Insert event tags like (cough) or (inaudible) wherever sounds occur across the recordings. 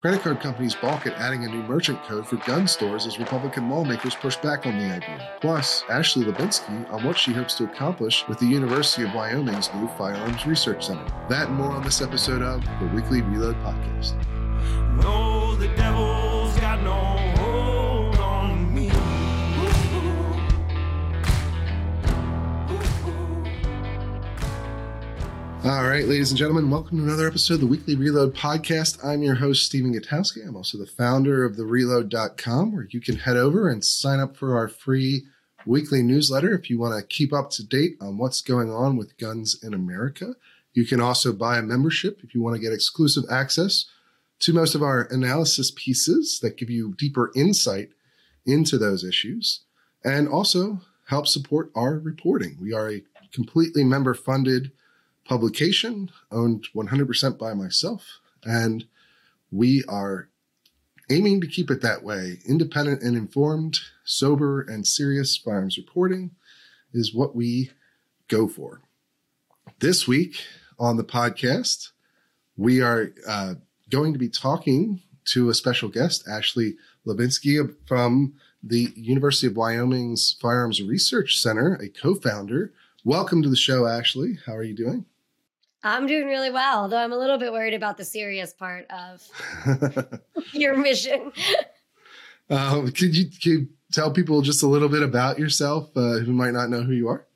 Credit card companies balk at adding a new merchant code for gun stores as Republican lawmakers push back on the idea. Plus, Ashley Hlebinsky on what she hopes to accomplish with the University of Wyoming's new Firearms Research Center. That and more on this episode of the Weekly Reload Podcast. No, the devil's got no All right, ladies and gentlemen, welcome to another episode of the Weekly Reload Podcast. I'm your host, Stephen Gutowski. I'm also the founder of the reload.com, where you can head over and sign up for our free weekly newsletter if you want to keep up to date on what's going on with guns in America. You can also buy a membership if you want to get exclusive access to most of our analysis pieces that give you deeper insight into those issues and also help support our reporting. We are a completely member funded publication owned 100% by myself. And we are aiming to keep it that way. Independent and informed, sober and serious firearms reporting is what we go for. This week on the podcast, we are uh, going to be talking to a special guest, Ashley Hlebinsky from the University of Wyoming's Firearms Research Center, a co founder. Welcome to the show, Ashley. How are you doing? I'm doing really well, though I'm a little bit worried about the serious part of (laughs) your mission. Um, could, you, could, you, tell people just a little bit about yourself uh, who might not know who you are?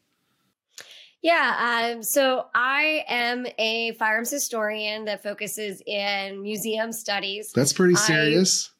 Yeah, um, so I am a firearms historian that focuses in museum studies. That's pretty serious.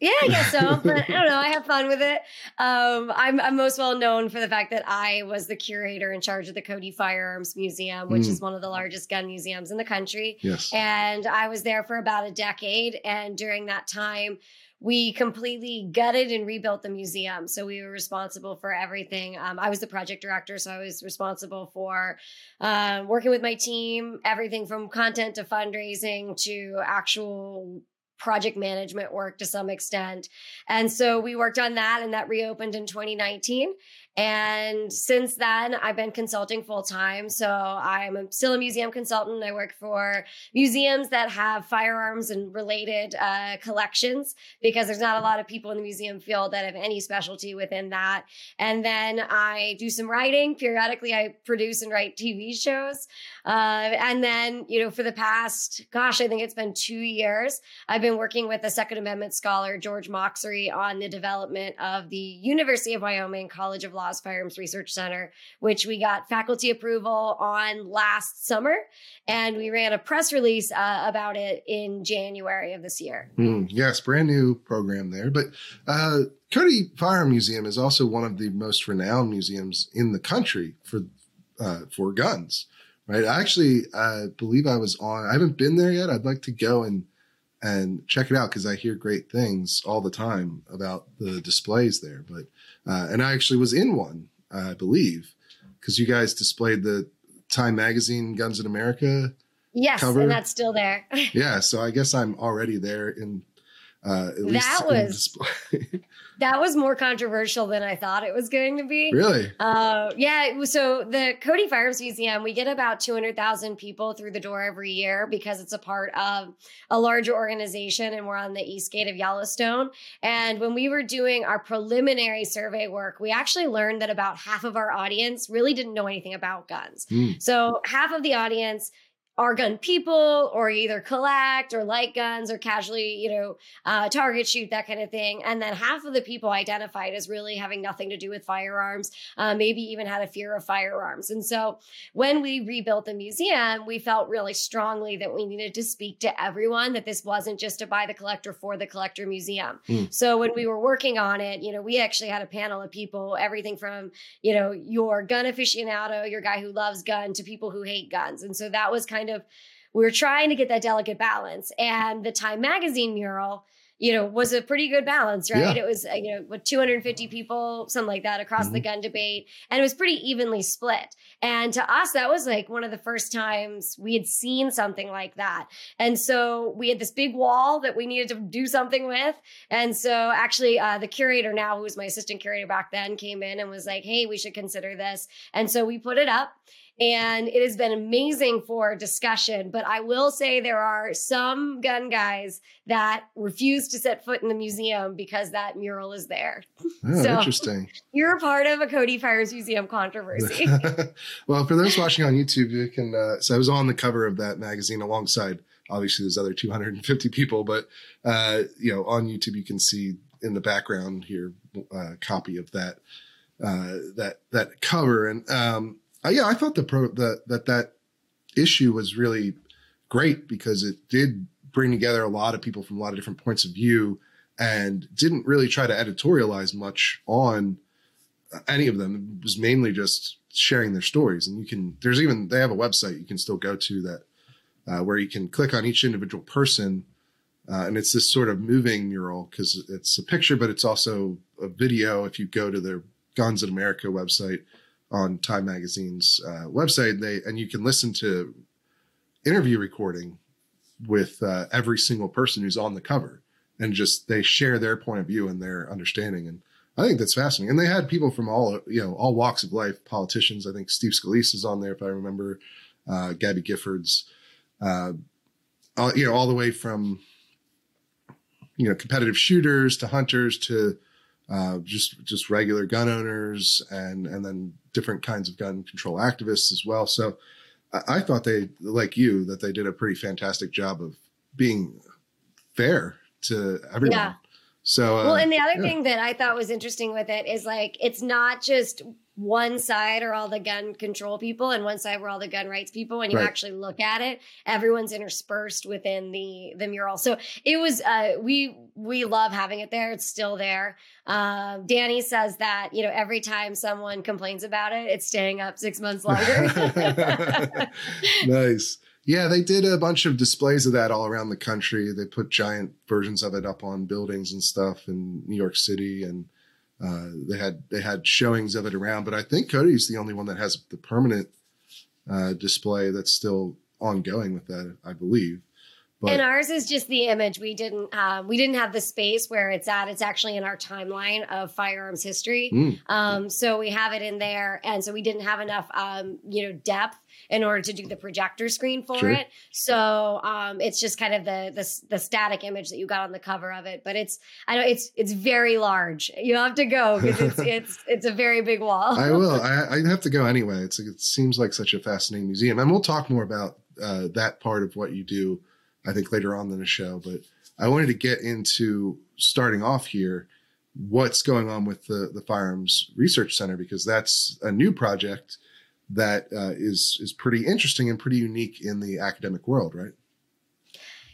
Yeah, I guess so. (laughs) But I don't know. I have fun with it. Um, I'm, I'm most well known for the fact that I was the curator in charge of the Cody Firearms Museum, which mm. is one of the largest gun museums in the country. Yes. And I was there for about a decade. And during that time, we completely gutted and rebuilt the museum. So we were responsible for everything. Um, I was the project director, so I was responsible for uh, working with my team, everything from content to fundraising to actual project management work to some extent. And so we worked on that and that reopened in 2019. And since then, I've been consulting full time. So I'm still a museum consultant. I work for museums that have firearms and related uh, collections because there's not a lot of people in the museum field that have any specialty within that. And then I do some writing. Periodically, I produce and write TV shows. Uh, and then, you know, for the past, gosh, I think it's been two years, I've been working with a Second Amendment scholar, George Mocsary, on the development of the University of Wyoming College of Law Laws Firearms Research Center, which we got faculty approval on last summer. And we ran a press release uh, about it in January of this year. Mm, yes, brand new program there. But uh, Cody Firearm Museum is also one of the most renowned museums in the country for uh, for guns. Right. I actually I believe I was on. I haven't been there yet. I'd like to go and and check it out because I hear great things all the time about the displays there. But uh, and I actually was in one, I believe, because you guys displayed the Time Magazine Guns in America. Yes, cover. and that's still there. (laughs) yeah, so I guess I'm already there in. Uh, that was (laughs) that was more controversial than I thought it was going to be. Really? Uh, yeah. So the Cody Firearms Museum, we get about 200,000 people through the door every year because it's a part of a larger organization and we're on the east gate of Yellowstone. And when we were doing our preliminary survey work, we actually learned that about half of our audience really didn't know anything about guns. Mm. So half of the audience are gun people or either collect or like guns or casually, you know, uh, target shoot, that kind of thing. And then half of the people identified as really having nothing to do with firearms, uh, maybe even had a fear of firearms. And so when we rebuilt the museum, we felt really strongly that we needed to speak to everyone, that this wasn't just a buy the collector for the collector museum. Mm. So when we were working on it, you know, we actually had a panel of people, everything from, you know, your gun aficionado, your guy who loves gun to people who hate guns. And so that was kind kind of we were trying to get that delicate balance. And the Time Magazine mural, you know, was a pretty good balance, right? Yeah. It was, uh, you know, with 250 people, something like that across mm-hmm. the gun debate. And it was pretty evenly split. And to us, that was like one of the first times we had seen something like that. And so we had this big wall that we needed to do something with. And so actually, uh, the curator now, who was my assistant curator back then, came in and was like, hey, we should consider this. And so we put it up. And it has been amazing for discussion. But I will say there are some gun guys that refuse to set foot in the museum because that mural is there. Oh, so interesting. You're a part of a Cody Fires Museum controversy. (laughs) (laughs) well, for those watching on YouTube, you can. Uh, so I was on the cover of that magazine alongside. Obviously, there's other 250 people, but uh, you know, on YouTube, you can see in the background here a uh, copy of that uh, that that cover. And um, uh, yeah, I thought the pro the, that that issue was really great because it did bring together a lot of people from a lot of different points of view and didn't really try to editorialize much on any of them. It was mainly just sharing their stories. And you can, there's even, they have a website you can still go to that, uh, where you can click on each individual person. Uh, and it's this sort of moving mural because it's a picture, but it's also a video. If you go to their Guns in America website on Time Magazine's uh, website, they and you can listen to interview recording with uh, every single person who's on the cover, and just they share their point of view and their understanding, and I think that's fascinating. And they had people from all you know all walks of life, politicians. I think Steve Scalise is on there, if I remember, uh, Gabby Giffords, uh, all, you know, all the way from you know competitive shooters to hunters to uh, just just regular gun owners and and then different kinds of gun control activists as well. So I, I thought they like you that they did a pretty fantastic job of being fair to everyone. Yeah. So uh, well, and the other yeah. thing that I thought was interesting with it is like it's not just one side are all the gun control people and one side were all the gun rights people when you right. actually look at it everyone's interspersed within the the mural. So it was uh we we love having it there. It's still there. Um danny says that you know every time someone complains about it it's staying up six months (laughs) longer. (laughs) Nice. Yeah, they did a bunch of displays of that all around the country. They put giant versions of it up on buildings and stuff in New York City and uh, they had they had showings of it around, but I think Cody's the only one that has the permanent uh, display that's still ongoing with that, I believe. But, and ours is just the image. We didn't um, we didn't have the space where it's at. It's actually in our timeline of firearms history. Mm. Um, so we have it in there, and so we didn't have enough um, you know depth in order to do the projector screen for sure. it. So um, it's just kind of the, the, the static image that you got on the cover of it. But it's I know it's it's very large. You have to go because it's (laughs) it's it's a very big wall. I will. (laughs) I, I have to go anyway. It's it seems like such a fascinating museum, and we'll talk more about uh, that part of what you do. I think later on in the show, but I wanted to get into starting off here what's going on with the the firearms research center because that's a new project that uh, is is pretty interesting and pretty unique in the academic world, right?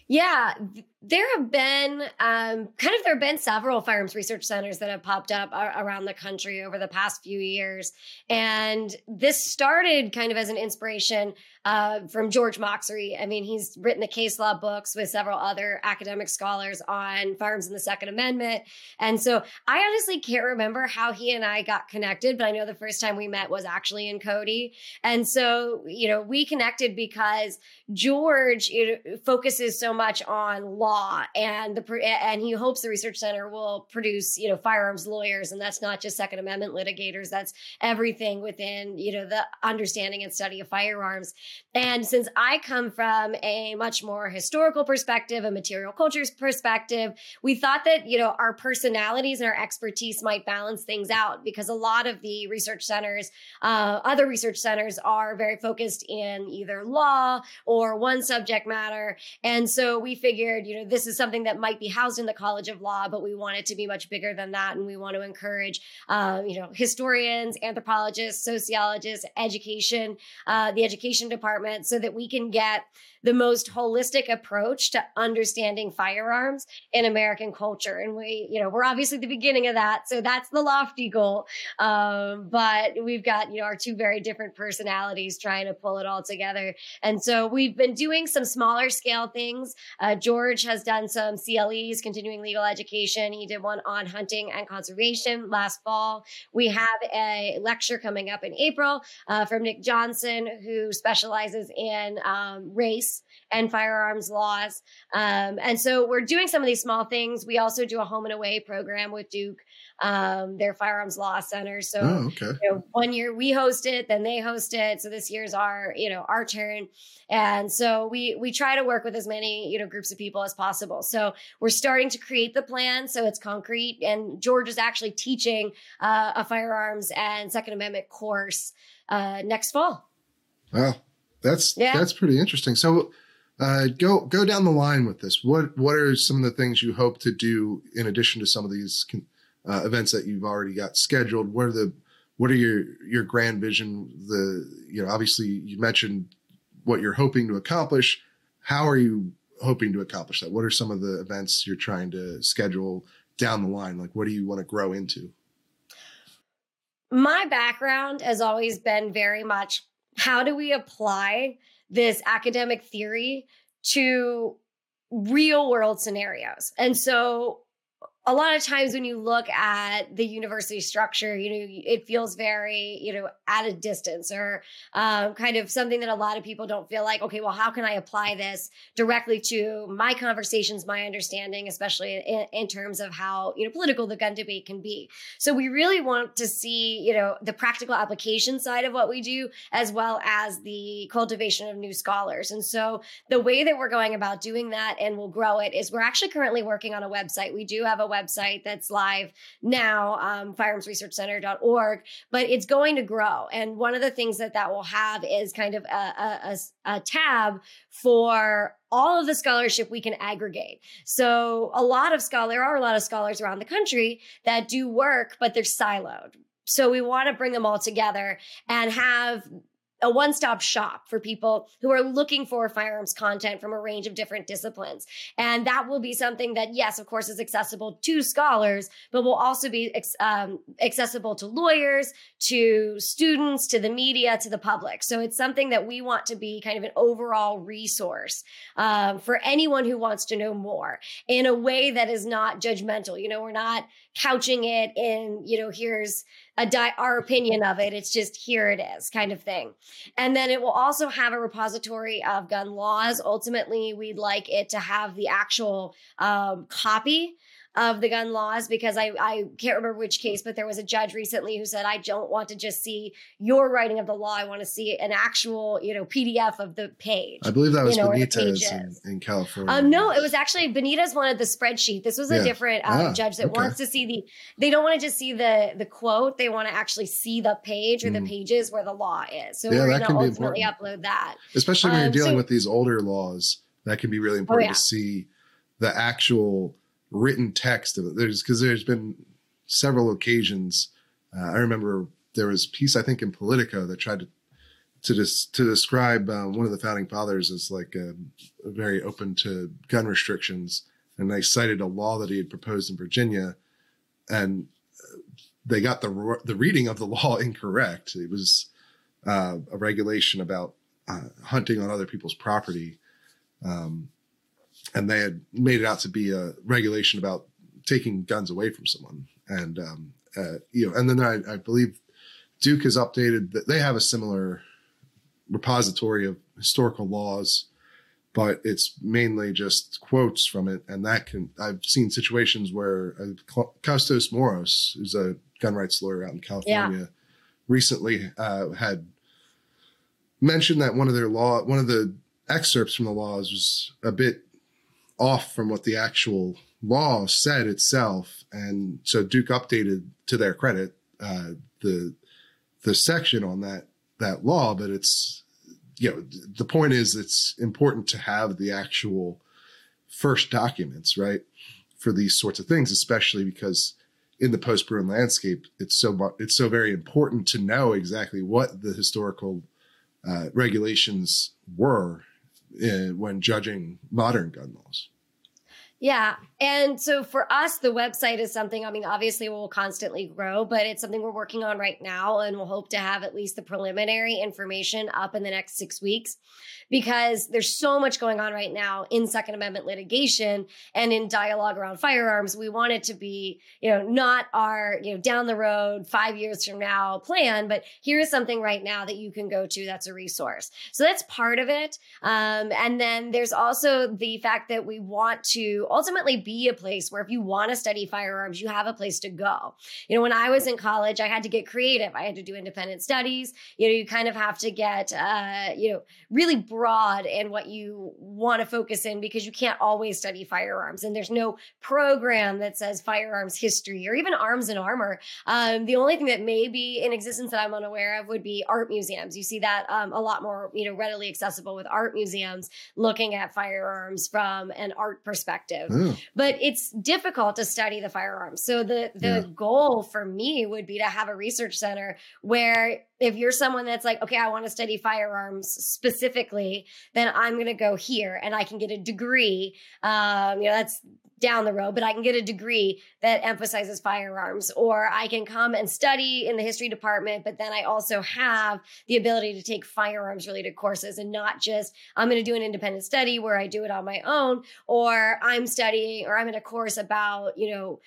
Yeah, there have been um, kind of there have been several firearms research centers that have popped up around the country over the past few years, and this started kind of as an inspiration uh, from George Mocsary. I mean, he's written the case law books with several other academic scholars on firearms in the Second Amendment. And so I honestly can't remember how he and I got connected, but I know the first time we met was actually in Cody. And so, you know, we connected because George you know, focuses so much on law and the and he hopes the research center will produce, you know, firearms lawyers and that's not just second amendment litigators, that's everything within, you know, the understanding and study of firearms. And since I come from a much more historical perspective, a material cultures perspective, we thought that, you know, our personalities and our expertise might balance things out because a lot of the research centers, uh, other research centers are very focused in either law or one subject matter. And so we figured, you know, this is something that might be housed in the College of Law, but we want it to be much bigger than that. And we want to encourage, uh, you know, historians, anthropologists, sociologists, education, uh, the education department so that we can get the most holistic approach to understanding firearms in American culture. And we, you know, we're obviously the beginning of that. So that's the lofty goal. Um, but we've got, you know, our two very different personalities trying to pull it all together. And so we've been doing some smaller scale things. Uh, George has done some CLEs, continuing legal education. He did one on hunting and conservation last fall. We have a lecture coming up in April uh, from Nick Johnson, who specializes in um, race and firearms laws. Um, and so we're doing some of these small things. We also do a home and away program with Duke um, their firearms law center. So oh, okay. you know, one year we host it, then they host it. So this year's our, you know, our turn. And so we we try to work with as many, you know, groups of people as possible. So we're starting to create the plan so it's concrete. And George is actually teaching uh, a firearms and Second Amendment course uh, next fall. Wow, that's yeah. that's pretty interesting. So uh, go go down the line with this. What what are some of the things you hope to do in addition to some of these uh, events that you've already got scheduled? What are the what are your your grand vision? The you know obviously you mentioned what you're hoping to accomplish. How are you hoping to accomplish that? What are some of the events you're trying to schedule down the line? Like what do you want to grow into? My background has always been very much how do we apply this academic theory to real world scenarios. And so a lot of times when you look at the university structure, you know, it feels very, you know, at a distance or um, kind of something that a lot of people don't feel like, okay, well, how can I apply this directly to my conversations, my understanding, especially in, in terms of how, you know, political the gun debate can be. So we really want to see, you know, the practical application side of what we do, as well as the cultivation of new scholars. And so the way that we're going about doing that and we'll grow it is we're actually currently working on a website. We do have a website that's live now, um, firearmsresearchcenter.org, but it's going to grow. And one of the things that that will have is kind of a, a, a, a tab for all of the scholarship we can aggregate. So a lot of scholar, there are a lot of scholars around the country that do work, but they're siloed. So we want to bring them all together and have a one stop shop for people who are looking for firearms content from a range of different disciplines. And that will be something that, yes, of course, is accessible to scholars, but will also be um, accessible to lawyers, to students, to the media, to the public. So it's something that we want to be kind of an overall resource um, for anyone who wants to know more in a way that is not judgmental. You know, we're not couching it in, you know, here's a di- our opinion of it. It's just here it is kind of thing. And then it will also have a repository of gun laws. Ultimately, we'd like it to have the actual um, copy of the gun laws because I, I can't remember which case, but there was a judge recently who said, I don't want to just see your writing of the law. I want to see an actual, you know, PDF of the page. I believe that was you know, Benitez in, in, California. Um, no, it was actually Benitez wanted the spreadsheet. This was a yeah. different um, ah, judge that okay. wants to see the, they don't want to just see the, the quote. They want to actually see the page or mm. the pages where the law is. So yeah, we're going to ultimately upload that. Especially when um, you're dealing so, with these older laws, that can be really oh, important oh, yeah. to see the actual written text of it. There's because there's been several occasions. Uh, I remember there was piece I think in Politico that tried to to dis, to describe uh, one of the founding fathers as like a, a very open to gun restrictions, and they cited a law that he had proposed in Virginia, and uh, they got the the reading of the law (laughs) incorrect. It was uh, a regulation about uh, hunting on other people's property. Um, and they had made it out to be a regulation about taking guns away from someone. And um, uh, you know, and then I, I believe Duke has updated that they have a similar repository of historical laws, but it's mainly just quotes from it. And that can I've seen situations where uh, Kostas Moros, who's a gun rights lawyer out in California, yeah. recently uh, had mentioned that one of their law, one of the excerpts from the laws was a bit off from what the actual law said itself. And so Duke updated to their credit uh, the the section on that that law, but it's you know the point is it's important to have the actual first documents right for these sorts of things, especially because in the post Bruen landscape, it's so it's so very important to know exactly what the historical uh, regulations were uh, when judging modern gun laws. Yeah. And so for us, the website is something, I mean, obviously we'll constantly grow, but it's something we're working on right now. And we'll hope to have at least the preliminary information up in the next six weeks because there's so much going on right now in Second Amendment litigation and in dialogue around firearms. We want it to be, you know, not our, you know, down the road, five years from now plan, but here is something right now that you can go to that's a resource. So that's part of it. Um, and then there's also the fact that we want to ultimately be a place where if you want to study firearms, you have a place to go. You know, when I was in college, I had to get creative. I had to do independent studies. You know, you kind of have to get, uh, you know, really broad in what you want to focus in because you can't always study firearms. And there's no program that says firearms history or even arms and armor. Um, the only thing that may be in existence that I'm unaware of would be art museums. You see that um, a lot more, you know, readily accessible with art museums looking at firearms from an art perspective Oh, but it's difficult to study the firearms. So the the Yeah. goal for me would be to have a research center where if you're someone that's like, okay, I want to study firearms specifically, then I'm going to go here and I can get a degree. Um, you know, that's down the road, but I can get a degree that emphasizes firearms, or I can come and study in the history department, but then I also have the ability to take firearms related courses and not just I'm going to do an independent study where I do it on my own, or I'm studying or I'm in a course about, you know,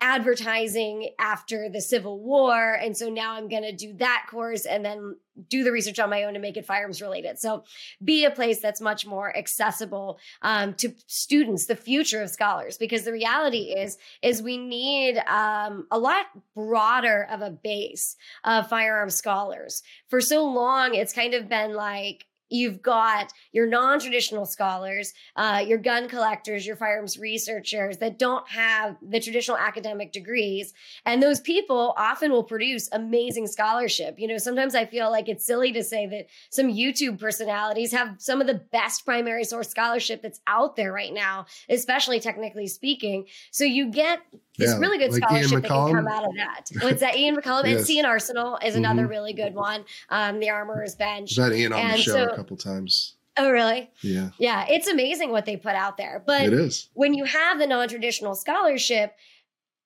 advertising after the Civil War. And so now I'm going to do that course and then do the research on my own and make it firearms related. So be a place that's much more accessible um, to students, the future of scholars, because the reality is, is we need um, a lot broader of a base of firearm scholars. For so long, it's kind of been like, You've got your non traditional scholars, uh, your gun collectors, your firearms researchers that don't have the traditional academic degrees. And those people often will produce amazing scholarship. You know, sometimes I feel like it's silly to say that some YouTube personalities have some of the best primary source scholarship that's out there right now, especially technically speaking. So you get this Yeah, really good like scholarship that can come out of that. (laughs) What's that? Ian McCollum and Yes. C&Rsenal is another Mhm. really good one. Um, the Armorer's Bench. I've had Ian on the show so- couple times. Oh, really? Yeah, Yeah, it's amazing what they put out there. But it is. when you have the non-traditional scholarship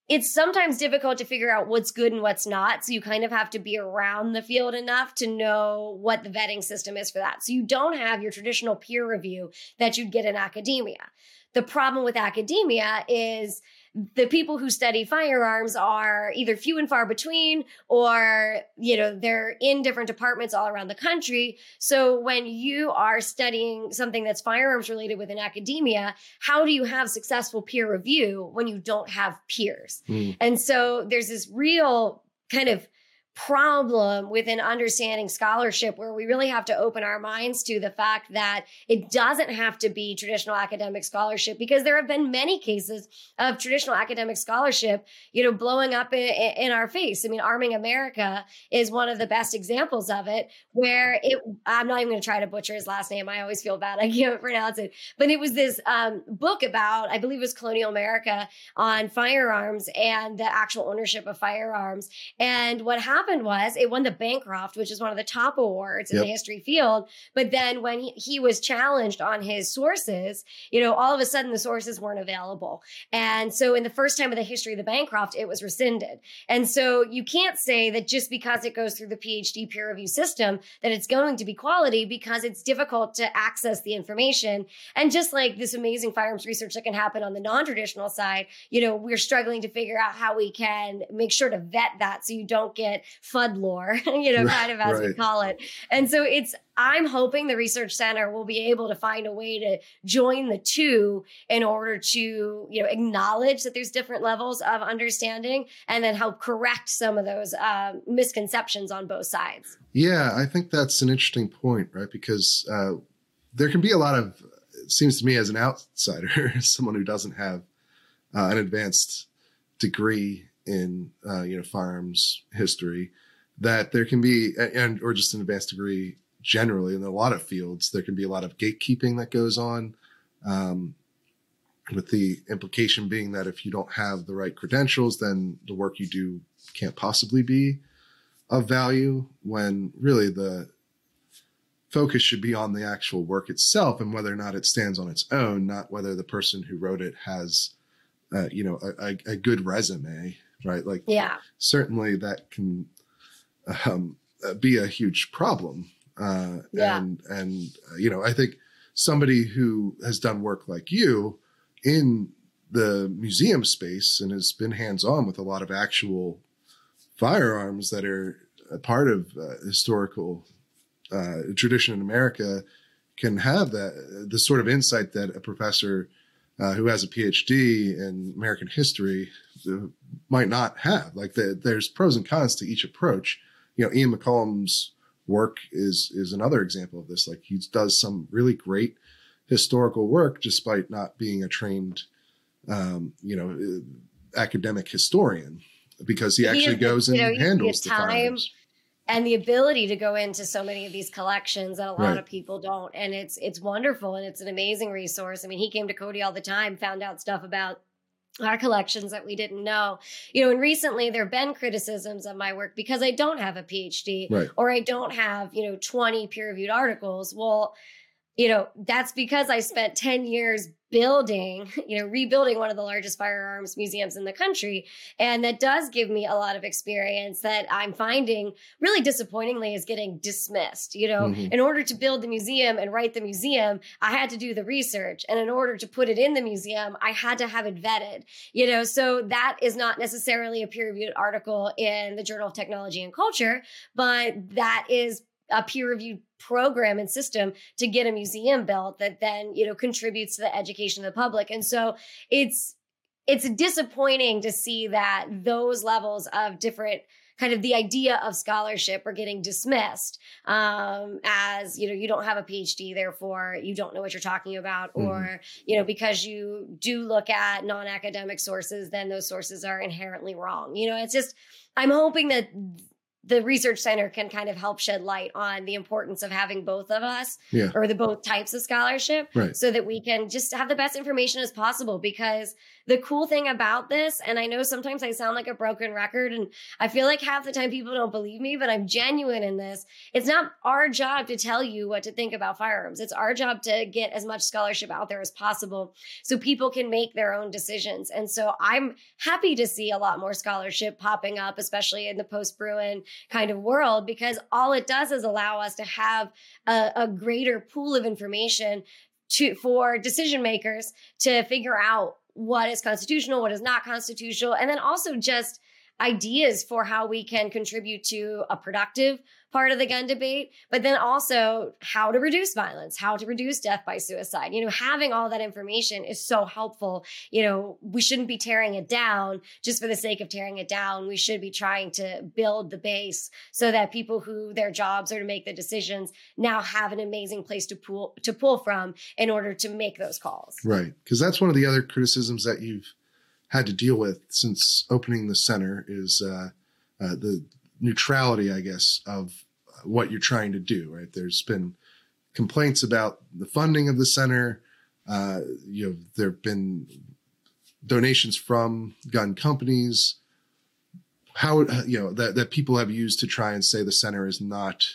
it's sometimes difficult to figure out what's good and what's not so you kind of have to be around the field enough to know what the vetting system is for that so you don't have your traditional peer review that you'd get in academia the problem with academia is the people who study firearms are either few and far between or you know they're in different departments all around the country so when you are studying something that's firearms related within academia how do you have successful peer review when you don't have peers Mm. and so there's this real kind of problem within understanding scholarship where we really have to open our minds to the fact that it doesn't have to be traditional academic scholarship because there have been many cases of traditional academic scholarship you know blowing up in, in our face. I mean arming america is one of the best examples of it where it i'm not even going to try to butcher his last name. I always feel bad. I can't pronounce it. But it was this um, book about i believe it was colonial america on firearms and the actual ownership of firearms. And what happened was it won the Bancroft, which is one of the top awards in Yep. the history field. But then when he, he was challenged on his sources, you know, all of a sudden the sources weren't available. And so in the first time of the history of the Bancroft, it was rescinded. And so you can't say that just because it goes through the PhD peer review system that it's going to be quality because it's difficult to access the information. And just like this amazing firearms research that can happen on the non-traditional side, you know, we're struggling to figure out how we can make sure to vet that so you don't get Fudd lore, (laughs) you know, kind of (laughs) as we call it. And so it's, I'm hoping the research center will be able to find a way to join the two in order to, you know, acknowledge that there's different levels of understanding and then help correct some of those um, misconceptions on both sides. Yeah, I think that's an interesting point, right? Because uh, there can be a lot of, it seems to me as an outsider, (laughs) someone who doesn't have uh, an advanced degree in, uh, you know, firearms history, that there can be, and or just an advanced degree generally in a lot of fields, there can be a lot of gatekeeping that goes on. Um, with the implication being that if you don't have the right credentials, then the work you do can't possibly be of value when really the focus should be on the actual work itself and whether or not it stands on its own, not whether the person who wrote it has, uh, you know, a, a, a, good resume, right? Like, yeah, certainly that can um, uh, be a huge problem. Uh, yeah. And and uh, you know, I think somebody who has done work like you in the museum space and has been hands on with a lot of actual firearms that are a part of uh, historical uh, tradition in America can have that the sort of insight that a professor uh, who has a PhD in American history uh, might not have. Like the, there's pros and cons to each approach. You know, Ian McCollum's work is is another example of this. Like he does some really great historical work despite not being a trained, um, you know, uh, academic historian because he actually he goes and know, handles the time. And the ability to go into so many of these collections that a lot right. of people don't and it's it's wonderful and it's an amazing resource i mean he came to cody all the time found out stuff about our collections that we didn't know you know and recently there have been criticisms of my work because i don't have a phd right. or i don't have you know 20 peer reviewed articles well you know that's because i spent 10 years building, (laughs) you know, rebuilding one of the largest firearms museums in the country. And that does give me a lot of experience that I'm finding really disappointingly is getting dismissed. You know, mm-hmm. in order to build the museum and write the museum, I had to do the research. And in order to put it in the museum, I had to have it vetted, you know, so that is not necessarily a peer reviewed article in the Journal of Technology and Culture, but that is a peer reviewed program and system to get a museum built that then you know contributes to the education of the public. And so it's it's disappointing to see that those levels of different kind of the idea of scholarship are getting dismissed um, as you know you don't have a phd therefore you don't know what you're talking about. Mm-hmm. or you know because you do look at non-academic sources then those sources are inherently wrong. You know it's just i'm hoping that the research center can kind of help shed light on the importance of having both of us yeah. or the both types of scholarship right. so that we can just have the best information as possible because the cool thing about this, and I know sometimes I sound like a broken record, and I feel like half the time people don't believe me, but I'm genuine in this. It's not our job to tell you what to think about firearms. It's our job to get as much scholarship out there as possible so people can make their own decisions. And so I'm happy to see a lot more scholarship popping up, especially in the post Bruen kind of world, because all it does is allow us to have a, a greater pool of information to for decision makers to figure out what is constitutional, what is not constitutional, and then also just ideas for how we can contribute to a productive part of the gun debate, but then also how to reduce violence, how to reduce death by suicide. You know, having all that information is so helpful. You know, we shouldn't be tearing it down just for the sake of tearing it down. We should be trying to build the base so that people who their jobs are to make the decisions now have an amazing place to pull to pull from in order to make those calls. Right. Because that's one of the other criticisms that you've had to deal with since opening the center is uh, uh, the neutrality, I guess, of what you're trying to do. Right? There's been complaints about the funding of the center. Uh, you know, there have been donations from gun companies. How you know that that people have used to try and say the center is not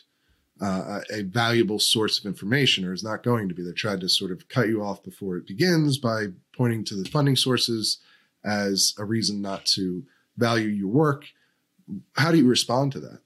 uh, a valuable source of information or is not going to be. They tried to sort of cut you off before it begins by pointing to the funding sources as a reason not to value your work. How do you respond to that?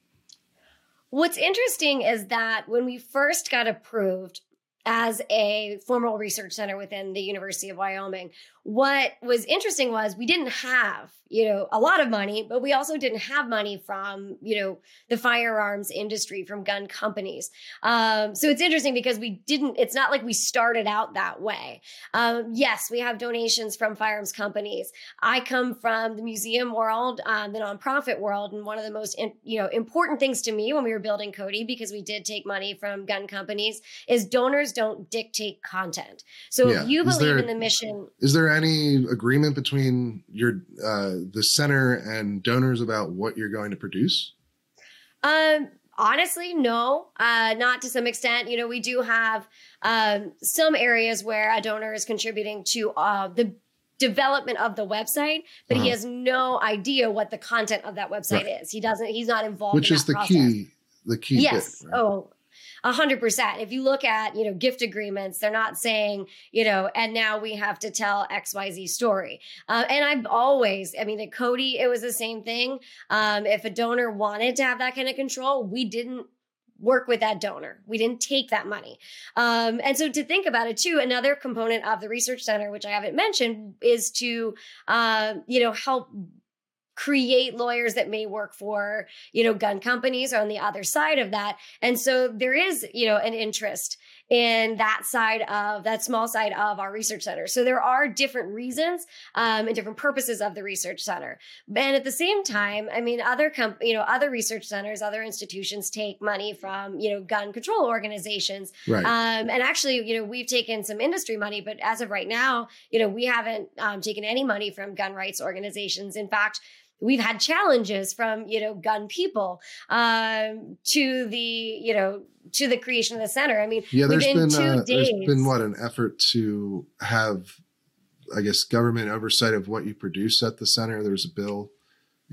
What's interesting is that when we first got approved as a formal research center within the University of Wyoming, what was interesting was we didn't have you know a lot of money but we also didn't have money from you know the firearms industry from gun companies. Um, so it's interesting because we didn't it's not like we started out that way. Um, yes we have donations from firearms companies. I come from the museum world um, the nonprofit world and one of the most in, you know important things to me when we were building cody because we did take money from gun companies is donors don't dictate content. So yeah. if you believe there, in the mission is there any agreement between your uh, the center and donors about what you're going to produce? Um, honestly, no, uh, not to some extent. You know, we do have um, some areas where a donor is contributing to uh, the development of the website, but uh-huh. he has no idea what the content of that website right. is. He doesn't. He's not involved. Which in is the process. key. The key. Yes. Bit, right? Oh, A hundred percent. If you look at, you know, gift agreements, they're not saying, you know, and now we have to tell XYZ story. Uh, and I've always, I mean, at Cody, it was the same thing. Um, if a donor wanted to have that kind of control, we didn't work with that donor. We didn't take that money. Um, and so to think about it too, another component of the research center, which I haven't mentioned, is to, uh, you know, help create lawyers that may work for you know gun companies or on the other side of that. And so there is you know an interest in that side of that small side of our research center. So there are different reasons um, and different purposes of the research center. And at the same time i mean other com- you know other research centers other institutions take money from you know gun control organizations. Right. um, and actually you know we've taken some industry money but as of right now you know we haven't um, taken any money from gun rights organizations. In fact we've had challenges from you know gun people um, to the you know to the creation of the center. I mean, yeah, there's been uh, days, there's been what an effort to have, I guess, government oversight of what you produce at the center. There's a bill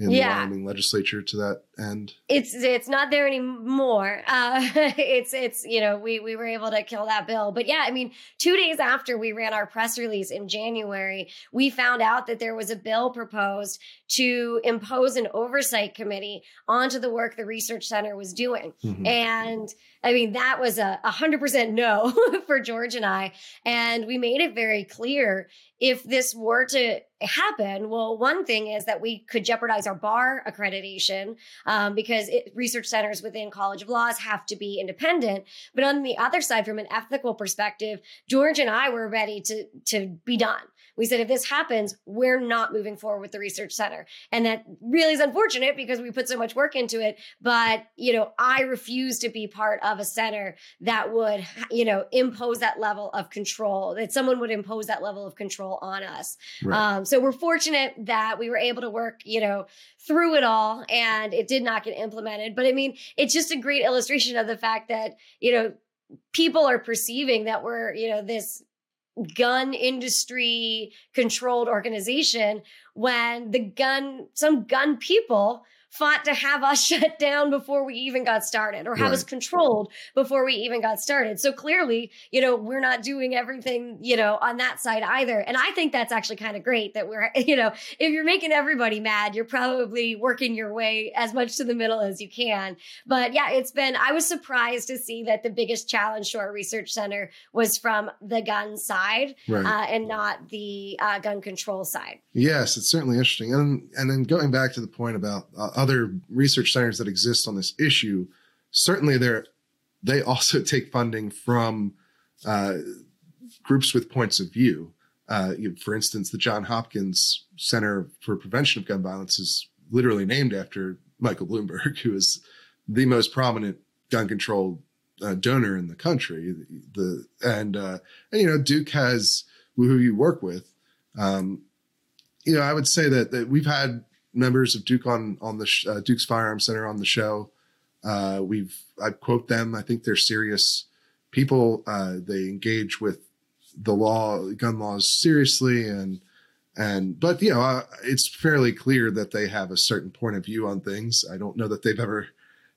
in yeah. the Wyoming legislature to that end? It's it's not there anymore. Uh, (laughs) it's it's you know we we were able to kill that bill, but yeah, I mean, two days after we ran our press release in January, we found out that there was a bill proposed to impose an oversight committee onto the work the research center was doing, mm-hmm. and I mean that was a hundred percent no (laughs) for George and I, and we made it very clear if this were to happen, well, one thing is that we could jeopardize our bar accreditation um, because it, research centers within College of Laws have to be independent. But on the other side, from an ethical perspective, George and I were ready to to be done. We said, if this happens, we're not moving forward with the research center. And that really is unfortunate because we put so much work into it. But, you know, I refuse to be part of a center that would, you know, impose that level of control, that someone would impose that level of control on us. Right. Um, so we're fortunate that we were able to work, you know, through it all and it did not get implemented. But I mean, it's just a great illustration of the fact that, you know, people are perceiving that we're, you know, this gun industry controlled organization when the gun some gun people fought to have us (laughs) shut down before we even got started or have right. us controlled before we even got started. So clearly, you know, we're not doing everything, you know, on that side either. And I think that's actually kind of great that we're, (laughs) you know, if you're making everybody mad, you're probably working your way as much to the middle as you can. But yeah, it's been, I was surprised to see that the biggest challenge to our research center was from the gun side right. uh, and not the uh, gun control side. Yes, it's certainly interesting. And, and then going back to the point about uh, other research centers that exist on this issue, certainly they they also (laughs) take funding from uh, groups with points of view. Uh, you know, for instance, the John Hopkins Center for Prevention of Gun Violence is literally named after Michael Bloomberg, (laughs) who is the most prominent gun control uh, donor in the country. The and, uh, and you know Duke has who you work with. Um, you know, I would say that that we've had members of Duke on on the sh- uh, Duke's Firearm Center on the show. Uh, we've I quote them. I think they're serious people. Uh, they engage with the law, gun laws seriously, and and but you know uh, it's fairly clear that they have a certain point of view on things. I don't know that they've ever.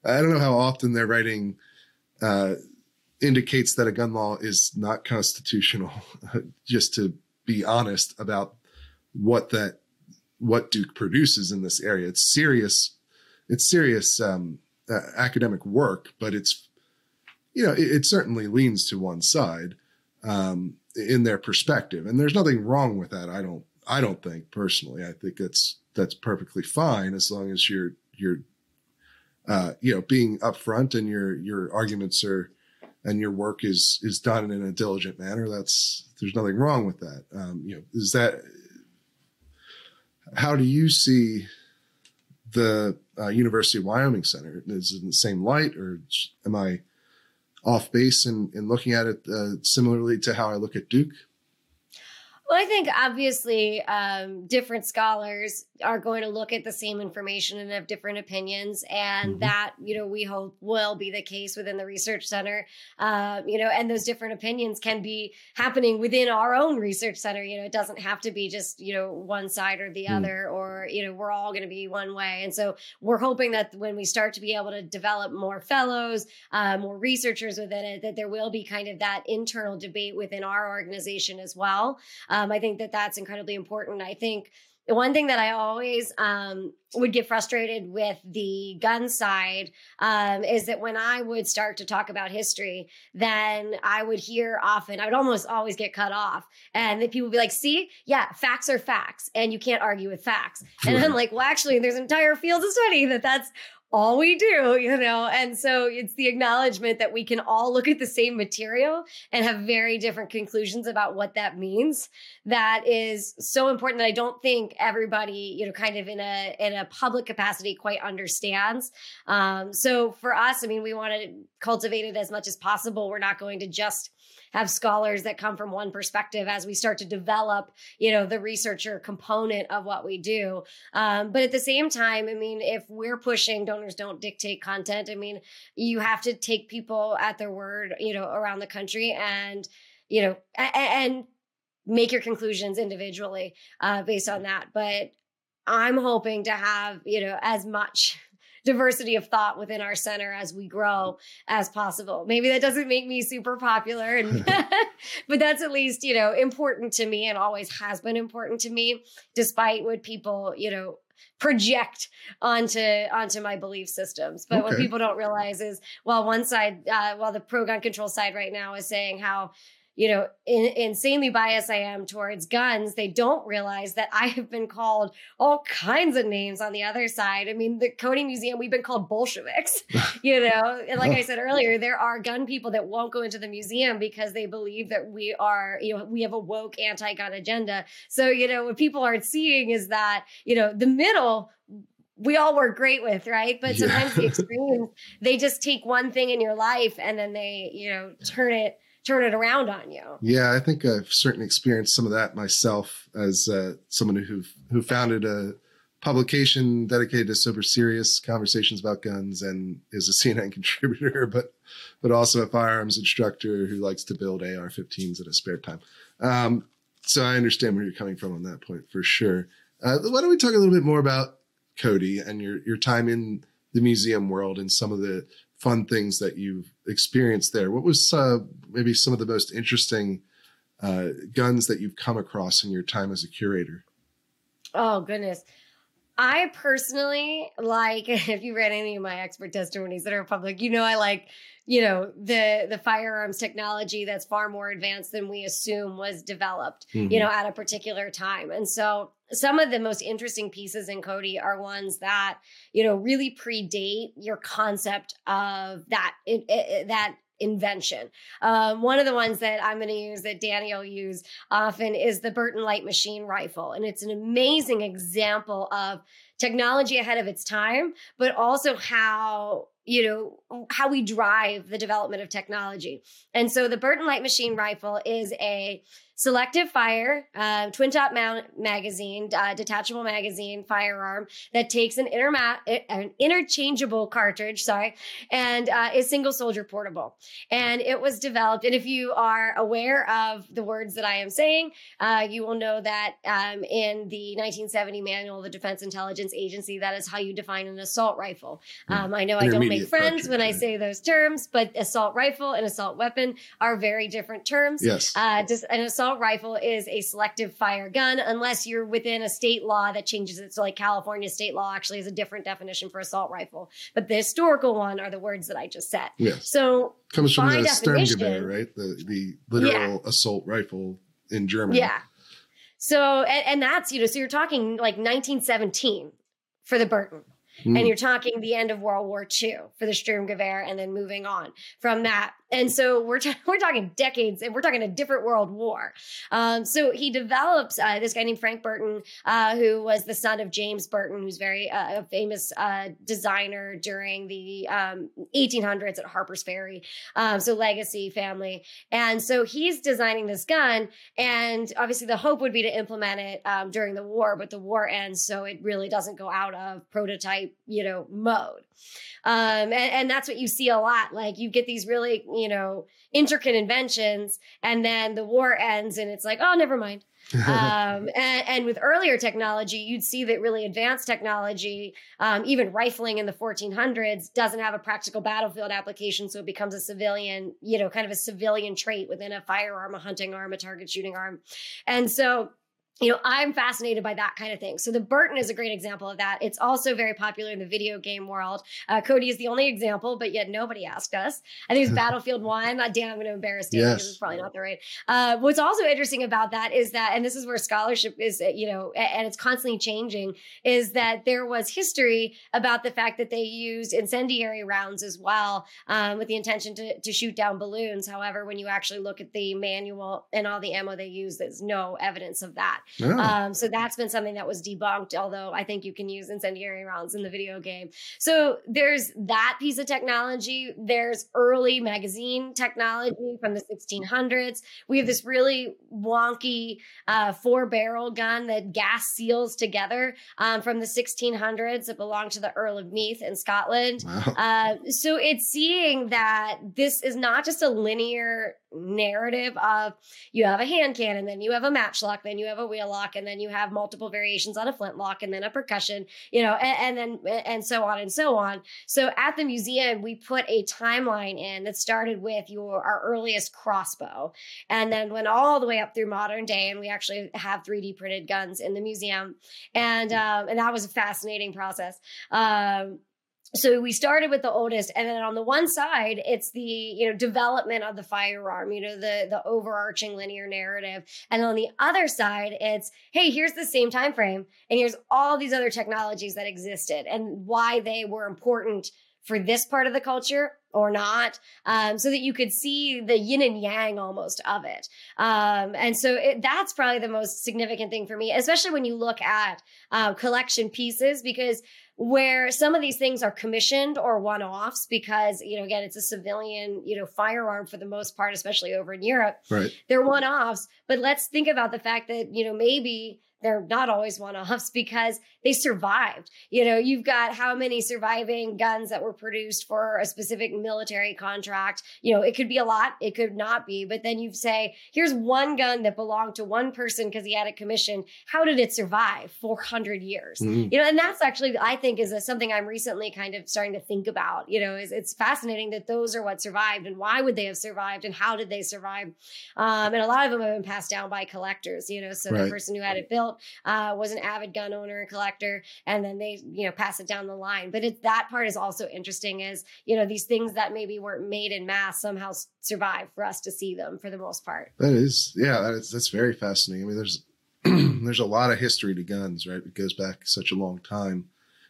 I don't know how often their writing uh, indicates that a gun law is not constitutional. (laughs) just to be honest about what that what Duke produces in this area. It's serious, it's serious um, uh, academic work, but it's you know it, it certainly leans to one side um, in their perspective, and there's nothing wrong with that. I don't I don't think personally. I think that's that's perfectly fine as long as you're you're uh, you know being upfront and your your arguments are and your work is is done in a diligent manner. That's there's nothing wrong with that. Um, you know, is that how do you see the uh, University of Wyoming Center? Is it in the same light, or am I off base in, in looking at it uh, similarly to how I look at Duke? Well, I think obviously um, different scholars are going to look at the same information and have different opinions, and mm-hmm. that you know we hope will be the case within the research center. Uh, you know, and those different opinions can be happening within our own research center. You know, it doesn't have to be just you know one side or the mm. other, or you know we're all going to be one way. And so we're hoping that when we start to be able to develop more fellows, uh, more researchers within it, that there will be kind of that internal debate within our organization as well. Um, I think that that's incredibly important. I think the one thing that I always um, would get frustrated with the gun side um, is that when I would start to talk about history, then I would hear often, I would almost always get cut off. And then people would be like, see, yeah, facts are facts, and you can't argue with facts. And I'm like, well, actually, there's entire fields of study that that's all we do, you know? And so it's the acknowledgement that we can all look at the same material and have very different conclusions about what that means. That is so important that I don't think everybody, you know, kind of in a in a public capacity quite understands. Um, so for us, I mean, we want to cultivate it as much as possible. We're not going to just have scholars that come from one perspective as we start to develop, you know, the researcher component of what we do. Um, but at the same time, I mean, if we're pushing donors don't dictate content, I mean, you have to take people at their word, you know, around the country and, you know, and, make your conclusions individually uh, based on that. But I'm hoping to have, you know, as much diversity of thought within our center as we grow as possible. Maybe that doesn't make me super popular and (laughs) (laughs) but that's at least, you know, important to me and always has been important to me despite what people, you know, project onto onto my belief systems. But okay. what people don't realize is, while one side, uh, while the pro gun control side right now is saying how you know, in, insanely biased I am towards guns, they don't realize that I have been called all kinds of names on the other side. I mean, the Cody Museum, we've been called Bolsheviks, (laughs) you know, and like I said earlier, there are gun people that won't go into the museum because they believe that we are, you know, we have a woke anti gun agenda. So, you know, what people aren't seeing is that, you know, the middle we all work great with, right? But sometimes yeah. the (laughs) extremes, they just take one thing in your life and then they, you know, turn it turn it around on you. Yeah, I think I've certainly experienced some of that myself as uh, someone who who founded a publication dedicated to sober serious conversations about guns and is a (laughs) CNN contributor, but but also a firearms instructor who likes to build AR-15s in his spare time. Um, so I understand where you're coming from on that point for sure. Uh, why don't we talk a little bit more about Cody and your your time in the museum world and some of the fun things that you've experienced there. What was uh, maybe some of the most interesting uh, guns that you've come across in your time as a curator? Oh goodness. I personally like (laughs) if you read any of my expert testimonies that are public, you know I like, you know, the the firearms technology that's far more advanced than we assume was developed, mm-hmm. you know, at a particular time. And so some of the most interesting pieces in Cody are ones that you know really predate your concept of that it, it, that invention. Um, one of the ones that I'm going to use that Danny will use often is the Burton Light Machine Rifle, and it's an amazing example of technology ahead of its time, but also how you know how we drive the development of technology. And so the Burton Light Machine Rifle is a selective fire, uh, twin top mount magazine, uh, detachable magazine firearm that takes an, interma- an interchangeable cartridge, sorry, and uh, is single soldier portable. And it was developed. And if you are aware of the words that I am saying, uh, you will know that um, in the 1970 manual of the Defense Intelligence Agency, that is how you define an assault rifle. Hmm. Um, I know I don't make friends when I say those terms, but assault rifle and assault weapon are very different terms. Yes. Uh, just an assault assault rifle is a selective fire gun unless you're within a state law that changes it. So, like California state law actually has a different definition for assault rifle, but the historical one are the words that I just said. Yes. So comes from the Sturmgewehr, right? The the literal yeah. assault rifle in Germany. Yeah. So and, and that's you know so you're talking like 1917 for the Burton. Mm. And you're talking the end of World War II for the Sturmgewehr and then moving on from that. And so we're t- (laughs) we're talking decades, and we're talking a different world war. Um, so he develops uh, this guy named Frank Burton, uh, who was the son of James Burton, who's very uh, a famous uh, designer during the um, 1800s at Harper's Ferry. Um, so legacy family, and so he's designing this gun, and obviously the hope would be to implement it um, during the war, but the war ends, so it really doesn't go out of prototype, you know, mode. Um, and, and that's what you see a lot. Like you get these really, you know, intricate inventions, and then the war ends, and it's like, oh, never mind. (laughs) um, and, and, with earlier technology, you'd see that really advanced technology, um, even rifling in the 1400s, doesn't have a practical battlefield application. So it becomes a civilian, you know, kind of a civilian trait within a firearm, a hunting arm, a target shooting arm. And so you know, I'm fascinated by that kind of thing. So the Burton is a great example of that. It's also very popular in the video game world. Uh, Cody is the only example, but yet nobody asked us. I think it's (laughs) Battlefield One. Uh, Dan, I'm going to embarrass Dan yes. because it's probably not the right. Uh, what's also interesting about that is that, and this is where scholarship is, uh, you know, and it's constantly changing, is that there was history about the fact that they used incendiary rounds as well um, with the intention to, to shoot down balloons. However, when you actually look at the manual and all the ammo they use, there's no evidence of that. Oh. Um, so that's been something that was debunked, although I think you can use incendiary rounds in the video game. So there's that piece of technology. There's early magazine technology from the 1600s. We have this really wonky uh, four barrel gun that gas seals together um, from the 1600s that belonged to the Earl of Meath in Scotland. Wow. Uh, so it's seeing that this is not just a linear narrative of you have a hand cannon, then you have a matchlock, then you have a wheel lock, and then you have multiple variations on a flintlock, and then a percussion, you know, and, and then and so on and so on. So at the museum, we put a timeline in that started with your our earliest crossbow, and then went all the way up through modern day, and we actually have 3D printed guns in the museum, and um, and that was a fascinating process. Um, so we started with the oldest and then on the one side it's the you know development of the firearm you know the the overarching linear narrative and on the other side it's hey here's the same time frame and here's all these other technologies that existed and why they were important for this part of the culture or not, um, so that you could see the yin and yang almost of it. Um, and so it, that's probably the most significant thing for me, especially when you look at uh, collection pieces, because where some of these things are commissioned or one-offs because you know again it's a civilian you know firearm for the most part especially over in Europe. Right. They're one-offs but let's think about the fact that you know maybe they're not always one-offs (laughs) because they survived. You know, you've got how many surviving guns that were produced for a specific military contract. You know, it could be a lot, it could not be, but then you say, here's one gun that belonged to one person because he had a commission. How did it survive 400 years? Mm-hmm. You know, and that's actually I think is a, something I'm recently kind of starting to think about. You know, is it's fascinating that those are what survived and why would they have survived and how did they survive? Um, and a lot of them have been passed down by collectors. You know, so right. the person who had it built uh, was an avid gun owner and collector, and then they, you know, pass it down the line. But it's that part is also interesting is, you know, these things that maybe weren't made in mass somehow survive for us to see them for the most part. That is, yeah, that is, that's very fascinating. I mean, there's, (clears throat) there's a lot of history to guns, right? It goes back such a long time,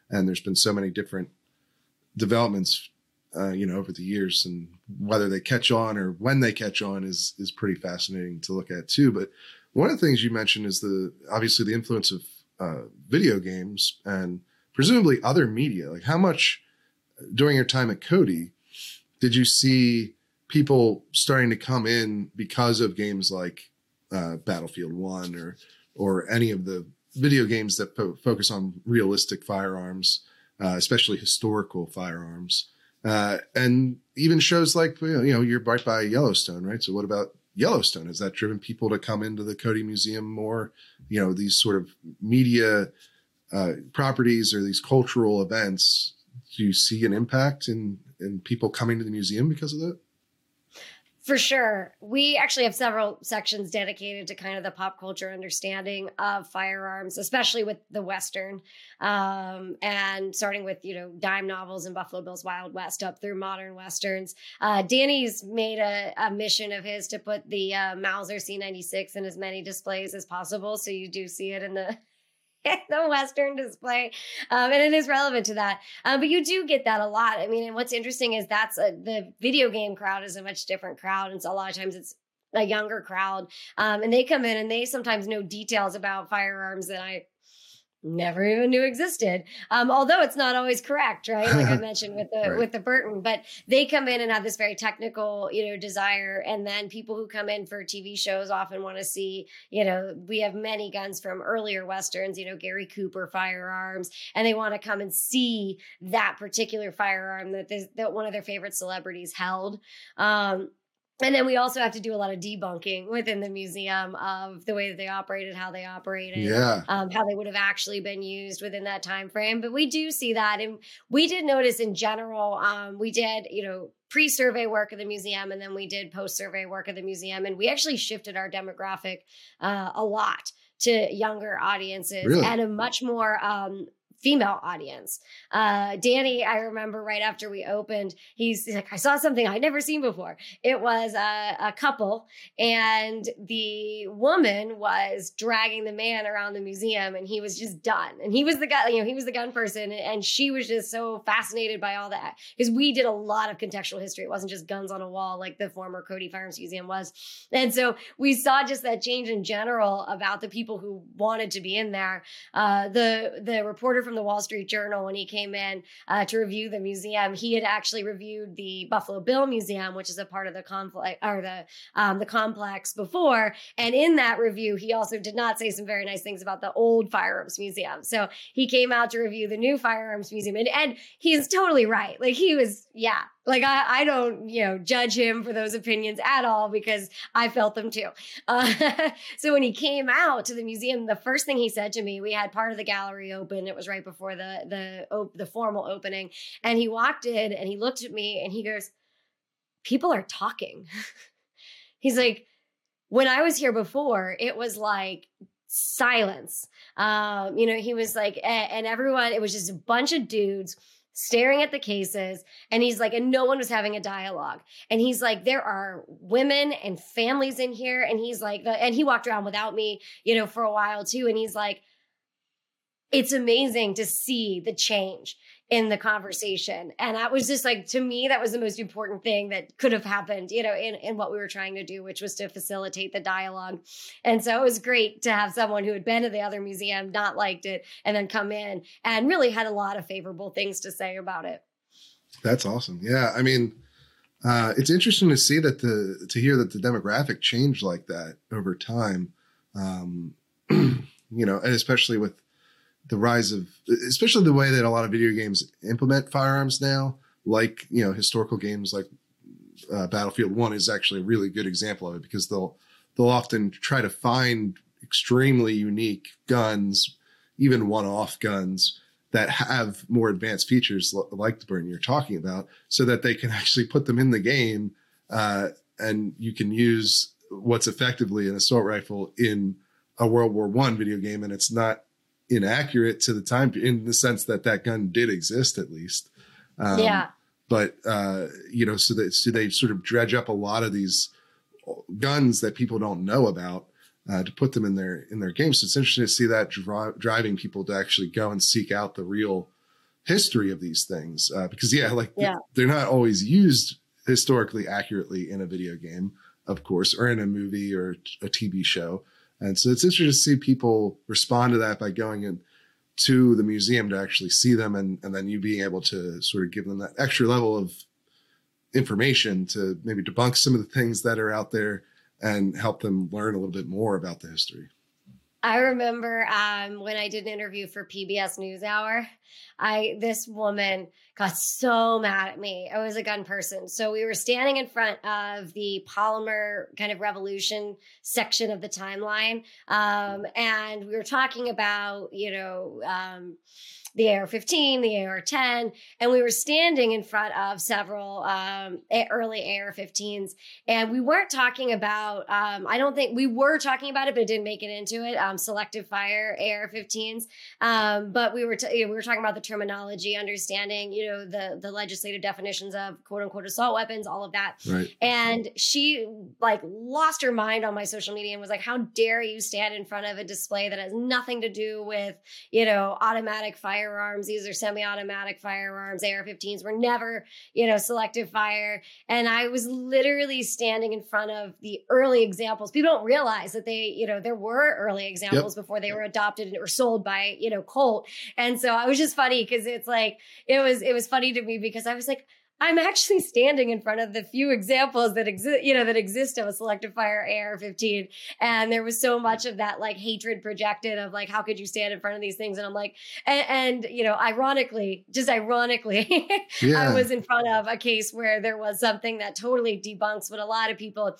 and there's been so many different developments uh, you know, over the years, and whether they catch on or when they catch on is is pretty fascinating to look at too. But one of the things you mentioned is the obviously the influence of uh, video games and presumably other media. Like, how much during your time at Cody did you see people starting to come in because of games like uh, Battlefield One or or any of the video games that fo- focus on realistic firearms, uh, especially historical firearms, uh, and even shows like you know you're right by Yellowstone, right? So what about Yellowstone? Has that driven people to come into the Cody Museum more? You know, these sort of media uh, properties or these cultural events. Do you see an impact in in people coming to the museum because of that? For sure. We actually have several sections dedicated to kind of the pop culture understanding of firearms, especially with the Western. Um, and starting with, you know, dime novels and Buffalo Bill's Wild West up through modern Westerns. Uh, Danny's made a, a, mission of his to put the uh, Mauser C96 in as many displays as possible. So you do see it in the (laughs) the Western display. Um, and it is relevant to that. Um, but you do get that a lot. I mean, and what's interesting is that's a, the video game crowd is a much different crowd. And so a lot of times it's a younger crowd. Um, and they come in and they sometimes know details about firearms that I never even knew existed. Um, although it's not always correct, right? Like I (laughs) mentioned with the right. with the Burton, but they come in and have this very technical, you know, desire. And then people who come in for TV shows often want to see, you know, we have many guns from earlier westerns, you know, Gary Cooper firearms, and they want to come and see that particular firearm that this, that one of their favorite celebrities held. Um, and then we also have to do a lot of debunking within the museum of the way that they operated how they operated yeah. um, how they would have actually been used within that time frame. But we do see that. And we did notice in general um, we did you know pre-survey work of the museum and then we did post-survey work of the museum. And we actually shifted our demographic uh, a lot to younger audiences really? and a much more um, female audience. Uh, Danny, I remember right after we opened, he's like, I saw something I'd never seen before. It was a, a couple, and the woman was dragging the man around the museum, and he was just done. And he was the guy, you know, he was the gun person, and she was just so fascinated by all that because we did a lot of contextual history. It wasn't just guns on a wall like the former Cody Firearms Museum was. And so we saw just that change in general about the people who wanted to be in there. Uh, the the reporter from from the Wall Street Journal when he came in uh, to review the museum. He had actually reviewed the Buffalo Bill Museum, which is a part of the conflict or the um, the complex before. And in that review, he also did not say some very nice things about the old firearms museum. So he came out to review the new firearms museum, and and he's totally right. Like he was, yeah, like I, I don't, you know, judge him for those opinions at all because I felt them too. Uh, (laughs) so when he came out to the museum, the first thing he said to me, we had part of the gallery open. It was right before the the the formal opening, and he walked in and he looked at me and he goes, "People are talking." (laughs) He's like, "When I was here before, it was like silence." Um, you know, he was like, and everyone, it was just a bunch of dudes staring at the cases and he's like and no one was having a dialogue. And he's like there are women and families in here. And he's like and he walked around without me you know for a while too. And he's like it's amazing to see the change in the conversation. And that was just like, to me, that was the most important thing that could have happened, you know, in, in what we were trying to do, which was to facilitate the dialogue. And so it was great to have someone who had been to the other museum, not liked it, and then come in and really had a lot of favorable things to say about it. That's awesome. Yeah. I mean, uh, it's interesting to see that the, to hear that the demographic changed like that over time. Um, (clears throat) you know, and especially with, the rise of especially the way that a lot of video games implement firearms now like you know historical games like uh, battlefield 1 is actually a really good example of it because they'll they'll often try to find extremely unique guns even one-off guns that have more advanced features like the Burton you're talking about so that they can actually put them in the game uh, and you can use what's effectively an assault rifle in a world war one video game and it's not inaccurate to the time in the sense that that gun did exist at least. Um, yeah. But uh, you know, so that so they sort of dredge up a lot of these guns that people don't know about uh, to put them in their in their games. So it's interesting to see that dri- driving people to actually go and seek out the real history of these things uh, because yeah, like yeah. they're not always used historically accurately in a video game, of course, or in a movie or a TV show. And so it's interesting to see people respond to that by going in to the museum to actually see them and, and then you being able to sort of give them that extra level of information to maybe debunk some of the things that are out there and help them learn a little bit more about the history. I remember um, when I did an interview for PBS NewsHour, I this woman got so mad at me. I was a gun person, so we were standing in front of the polymer kind of revolution section of the timeline, um, and we were talking about you know. Um, the AR-15, the AR-10, and we were standing in front of several um, early AR-15s, and we weren't talking about. Um, I don't think we were talking about it, but it didn't make it into it. Um, selective fire AR-15s, um, but we were t- you know, we were talking about the terminology, understanding you know the the legislative definitions of quote unquote assault weapons, all of that. Right. And she like lost her mind on my social media and was like, "How dare you stand in front of a display that has nothing to do with you know automatic firearms? These are semi-automatic firearms. AR-15s were never you know selective fire." And I was literally standing in front of the early examples. People don't realize that they you know there were early examples yep. before they were adopted or sold by you know Colt. And so I was just funny because it's like it was it was funny to me because I was like I'm actually standing in front of the few examples that exist, you know, that exist of a selective fire AR-15, and there was so much of that like hatred projected of like, how could you stand in front of these things? And I'm like, and, and you know, ironically, just ironically, (laughs) yeah. I was in front of a case where there was something that totally debunks what a lot of people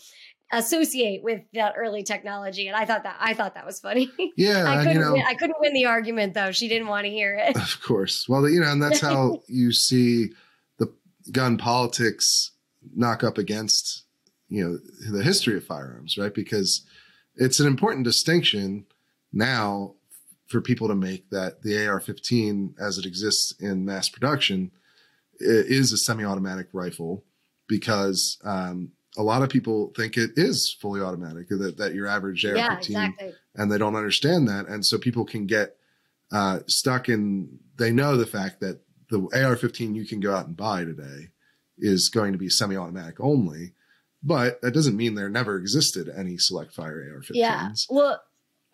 associate with that early technology. And i thought that i thought that was funny. (laughs) Yeah i couldn't you know, win, i couldn't win the argument though. She didn't want to hear it. Of course. Well you know and that's how (laughs) you see gun politics knock up against you know the history of firearms right because it's an important distinction now for people to make that the AR-15 as it exists in mass production is a semi-automatic rifle because um, a lot of people think it is fully automatic that, that your average AR-15 yeah, exactly. and they don't understand that and so people can get uh, stuck in they know the fact that the AR-15 you can go out and buy today is going to be semi-automatic only, but that doesn't mean there never existed any select fire AR-15s. Yeah, well,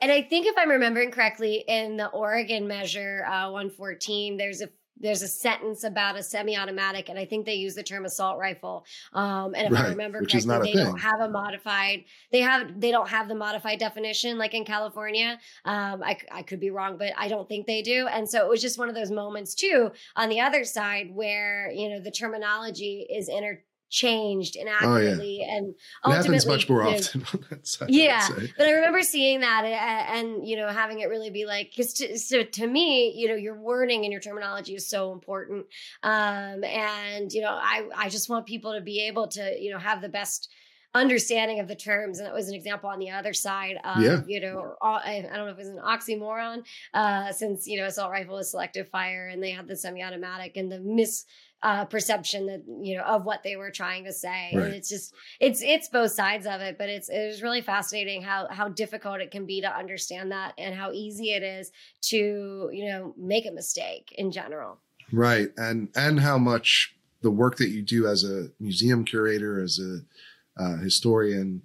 and I think if I'm remembering correctly, in the Oregon measure uh, 114, there's a there's a sentence about a semi-automatic, and I think they use the term assault rifle. Um, and if right, I remember correctly, they thing. don't have a modified. They have they don't have the modified definition like in California. Um, I I could be wrong, but I don't think they do. And so it was just one of those moments too on the other side where you know the terminology is inter changed inaccurately oh, yeah. and it happens much more often (laughs) on that side yeah but i remember seeing that and, and you know having it really be like because to, so to me you know your wording and your terminology is so important um and you know i i just want people to be able to you know have the best understanding of the terms and that was an example on the other side of yeah. you know I, I, don't know if it was an oxymoron uh since you know assault rifle is selective fire and they had the semi-automatic and the mis uh, perception that you know of what they were trying to say. Right. and it's just it's it's both sides of it but it's it's really fascinating how how difficult it can be to understand that and how easy it is to you know make a mistake in general. Right. And and how much the work that you do as a museum curator as a uh, historian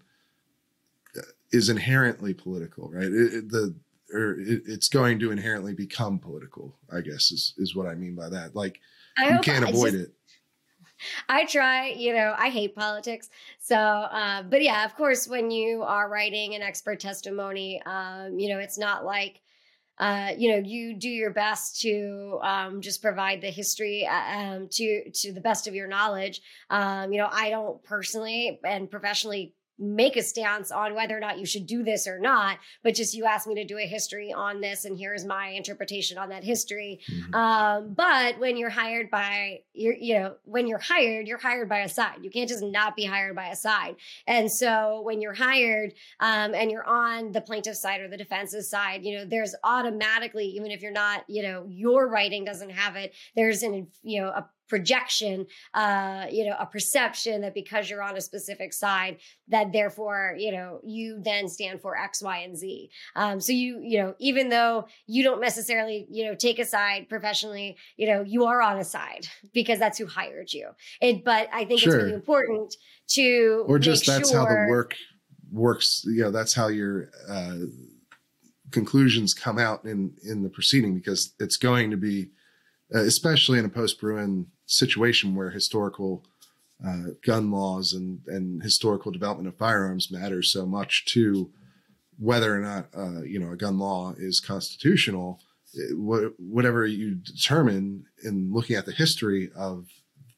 uh, is inherently political right? It, it, the or it, it's going to inherently become political i guess is is what i mean by that. Like I you can't avoid just, it. I try, you know, I hate politics. So, uh, but yeah, of course, when you are writing an expert testimony, um, you know, it's not like, uh, you know, you do your best to um, just provide the history uh, um, to to the best of your knowledge. Um, you know, I don't personally and professionally make a stance on whether or not you should do this or not but just you asked me to do a history on this and here's my interpretation on that history. Mm-hmm. um, but when you're hired by you're you know when you're hired you're hired by a side. You can't just not be hired by a side. And so when you're hired um, and you're on the plaintiff side or the defense's side you know there's automatically even if you're not you know your writing doesn't have it there's an you know a projection, uh, you know, a perception that because you're on a specific side, that therefore, you know, you then stand for X, Y, and Z. Um, so you, you know, even though you don't necessarily, you know, take a side professionally, you know, you are on a side (laughs) because that's who hired you. It, but I think sure. it's really important to or just that's sure, how the work works. You know, that's how your uh, conclusions come out in in the proceeding because it's going to be especially in a post Bruen situation where historical uh, gun laws and, and historical development of firearms matters so much to whether or not uh, you know a gun law is constitutional. It, whatever you determine in looking at the history of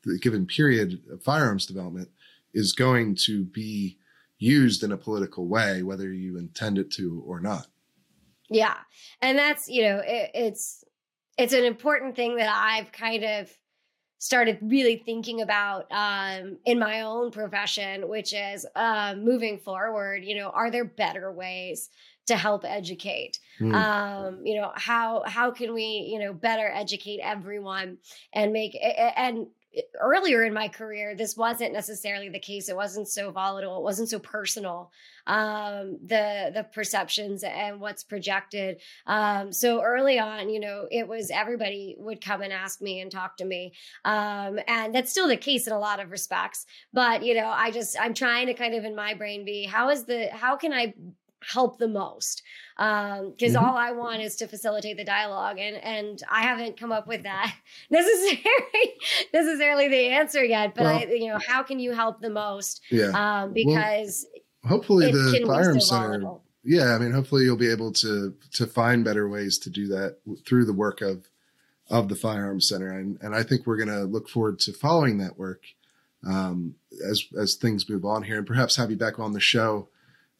the given period of firearms development is going to be used in a political way, whether you intend it to or not. Yeah, and that's you know it, it's it's an important thing that I've kind of started really thinking about um, in my own profession, which is uh, moving forward. You know, are there better ways to help educate? Mm. Um, you know, how how can we you know better educate everyone and make and earlier in my career, this wasn't necessarily the case. It wasn't so volatile. It wasn't so personal. Um, the the perceptions and what's projected. Um, so early on, you know, it was everybody would come and ask me and talk to me, um, and that's still the case in a lot of respects. But you know, I just I'm trying to kind of in my brain be how is the how can I help the most because um, mm-hmm. all I want is to facilitate the dialogue, and and I haven't come up with that (laughs) necessarily (laughs) necessarily the answer yet. But well, I, you know, how can you help the most? Yeah, um, because hopefully the firearm center. Volatile. Yeah, I mean, hopefully you'll be able to to find better ways to do that through the work of of the firearms center, and and I think we're going to look forward to following that work um, as as things move on here, and perhaps have you back on the show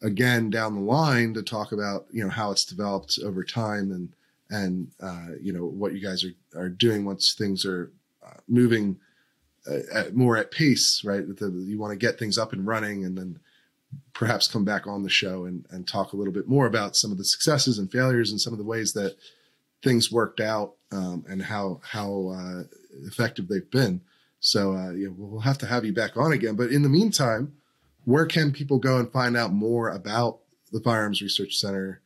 again down the line to talk about you know how it's developed over time and and uh, you know what you guys are are doing once things are uh, moving uh, at, more at pace right the, you want to get things up and running and then perhaps come back on the show and and talk a little bit more about some of the successes and failures and some of the ways that things worked out um, and how how uh, effective they've been so uh, know, we'll have to have you back on again but in the meantime where can people go and find out more about the Firearms Research Center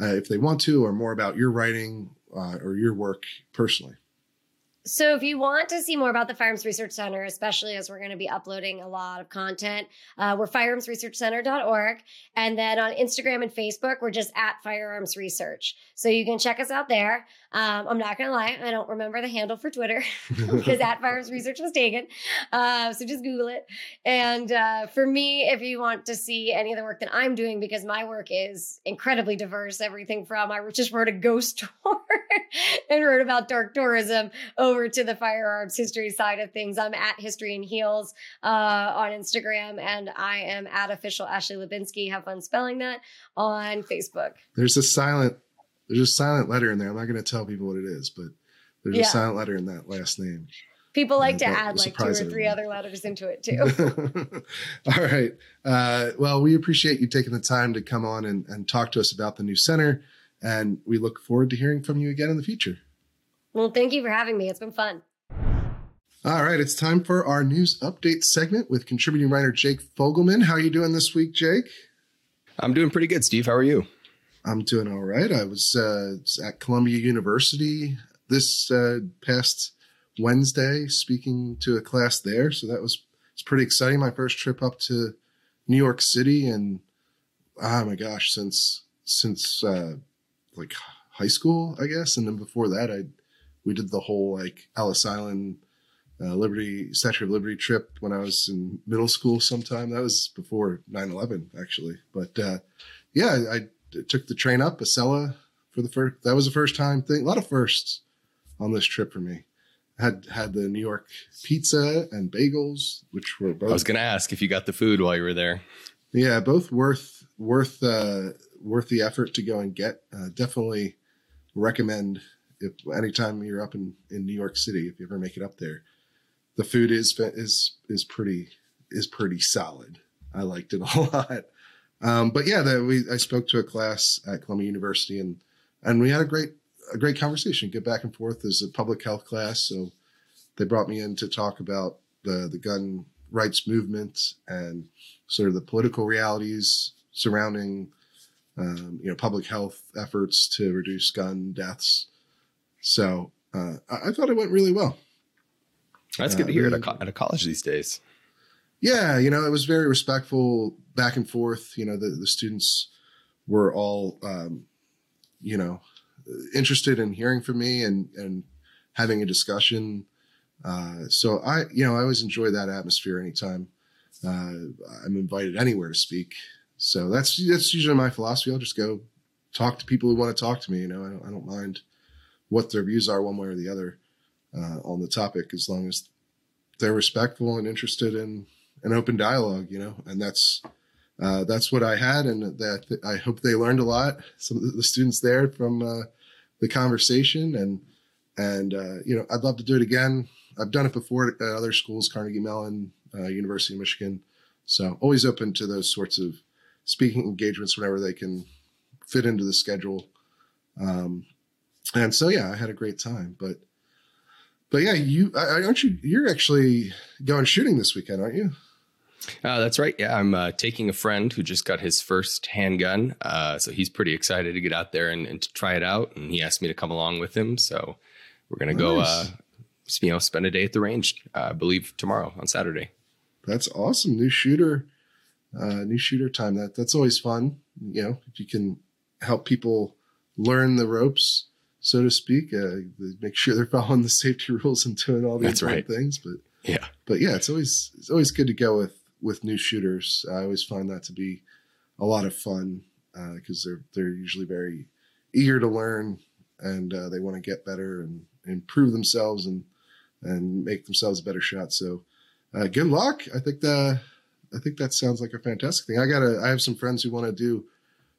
uh, if they want to, or more about your writing uh, or your work personally? So, if you want to see more about the Firearms Research Center, especially as we're going to be uploading a lot of content, uh, we're firearmsresearchcenter.org. And then on Instagram and Facebook, we're just at Firearms Research. So, you can check us out there. Um, I'm not going to lie, I don't remember the handle for Twitter (laughs) (laughs) because at Firearms Research was taken. Uh, so, just Google it. And uh, for me, if you want to see any of the work that I'm doing, because my work is incredibly diverse, everything from I just wrote a ghost (laughs) tour and wrote about dark tourism over to the firearms history side of things. I'm at History and Heels uh, on Instagram, and I am at official Ashley Hlebinsky. Have fun spelling that on Facebook. There's a silent, there's a silent letter in there. I'm not going to tell people what it is, but there's yeah. a silent letter in that last name. People like to add like two or three other letters into it too. (laughs) All right. Uh, well, we appreciate you taking the time to come on and, and talk to us about the new center. And we look forward to hearing from you again in the future. Well, thank you for having me. It's been fun. All right, it's time for our news update segment with contributing writer Jake Fogelman. How are you doing this week, Jake? I'm doing pretty good, Steve. How are you? I'm doing all right. I was uh, at Columbia University this uh, past Wednesday speaking to a class there, so that was it's pretty exciting. My first trip up to New York City, and oh my gosh, since since uh, like high school, I guess, and then before that, I we did the whole like Ellis Island uh, Liberty Statue of Liberty trip when I was in middle school. Sometime that was before 9-11, actually. But uh, yeah, I, took the train up Acela for the first. That was the first time thing. A lot of firsts on this trip for me. had had the New York pizza and bagels, which were both. I was going to ask if you got the food while you were there. Yeah, both worth worth uh, worth the effort to go and get. Uh, definitely recommend if anytime you're up in, in New York City, if you ever make it up there, the food is is is pretty is pretty solid. I liked it a (laughs) lot. Um, but yeah, the, we I spoke to a class at Columbia University and and we had a great a great conversation. Get back and forth. There's a public health class, so they brought me in to talk about the the gun rights movement and sort of the political realities surrounding um, you know public health efforts to reduce gun deaths. So uh, I, I, thought it went really well. That's good to hear uh, at, a co- at a college these days. Yeah, you know, it was very respectful, back and forth. You know, the the students were all, um, you know, interested in hearing from me and and having a discussion. Uh, so I, you know, I always enjoy that atmosphere anytime uh, I'm invited anywhere to speak. So that's that's usually my philosophy. I'll just go talk to people who want to talk to me. You know, I don't, I don't mind what their views are one way or the other uh, on the topic, as long as they're respectful and interested in an open dialogue. You know, and that's uh, that's what I had, and that I hope they learned a lot. Some of the students there from uh, the conversation, and and uh, you know, I'd love to do it again. I've done it before at other schools, Carnegie Mellon, uh, University of Michigan. So always open to those sorts of speaking engagements whenever they can fit into the schedule. Um, and so yeah, I had a great time. But but yeah, you aren't you? You're actually going shooting this weekend, aren't you? Uh, that's right. Yeah, I'm uh, taking a friend who just got his first handgun, uh, so he's pretty excited to get out there and, and, to try it out. And he asked me to come along with him, so we're gonna nice. go, uh, you know, spend a day at the range. Uh, I believe tomorrow on Saturday. That's awesome. New shooter, uh, new shooter time. That that's always fun. You know, if you can help people learn the ropes, so to speak, make sure they're (laughs) following the safety rules and doing all these right. things. But yeah, but yeah, it's always it's always good to go with with new shooters. I always find that to be a lot of fun because uh, they're they're usually very eager to learn and uh, they want to get better and improve themselves and and make themselves a better shot. So uh, good luck. I think the I think that sounds like a fantastic thing. I got I have some friends who want to do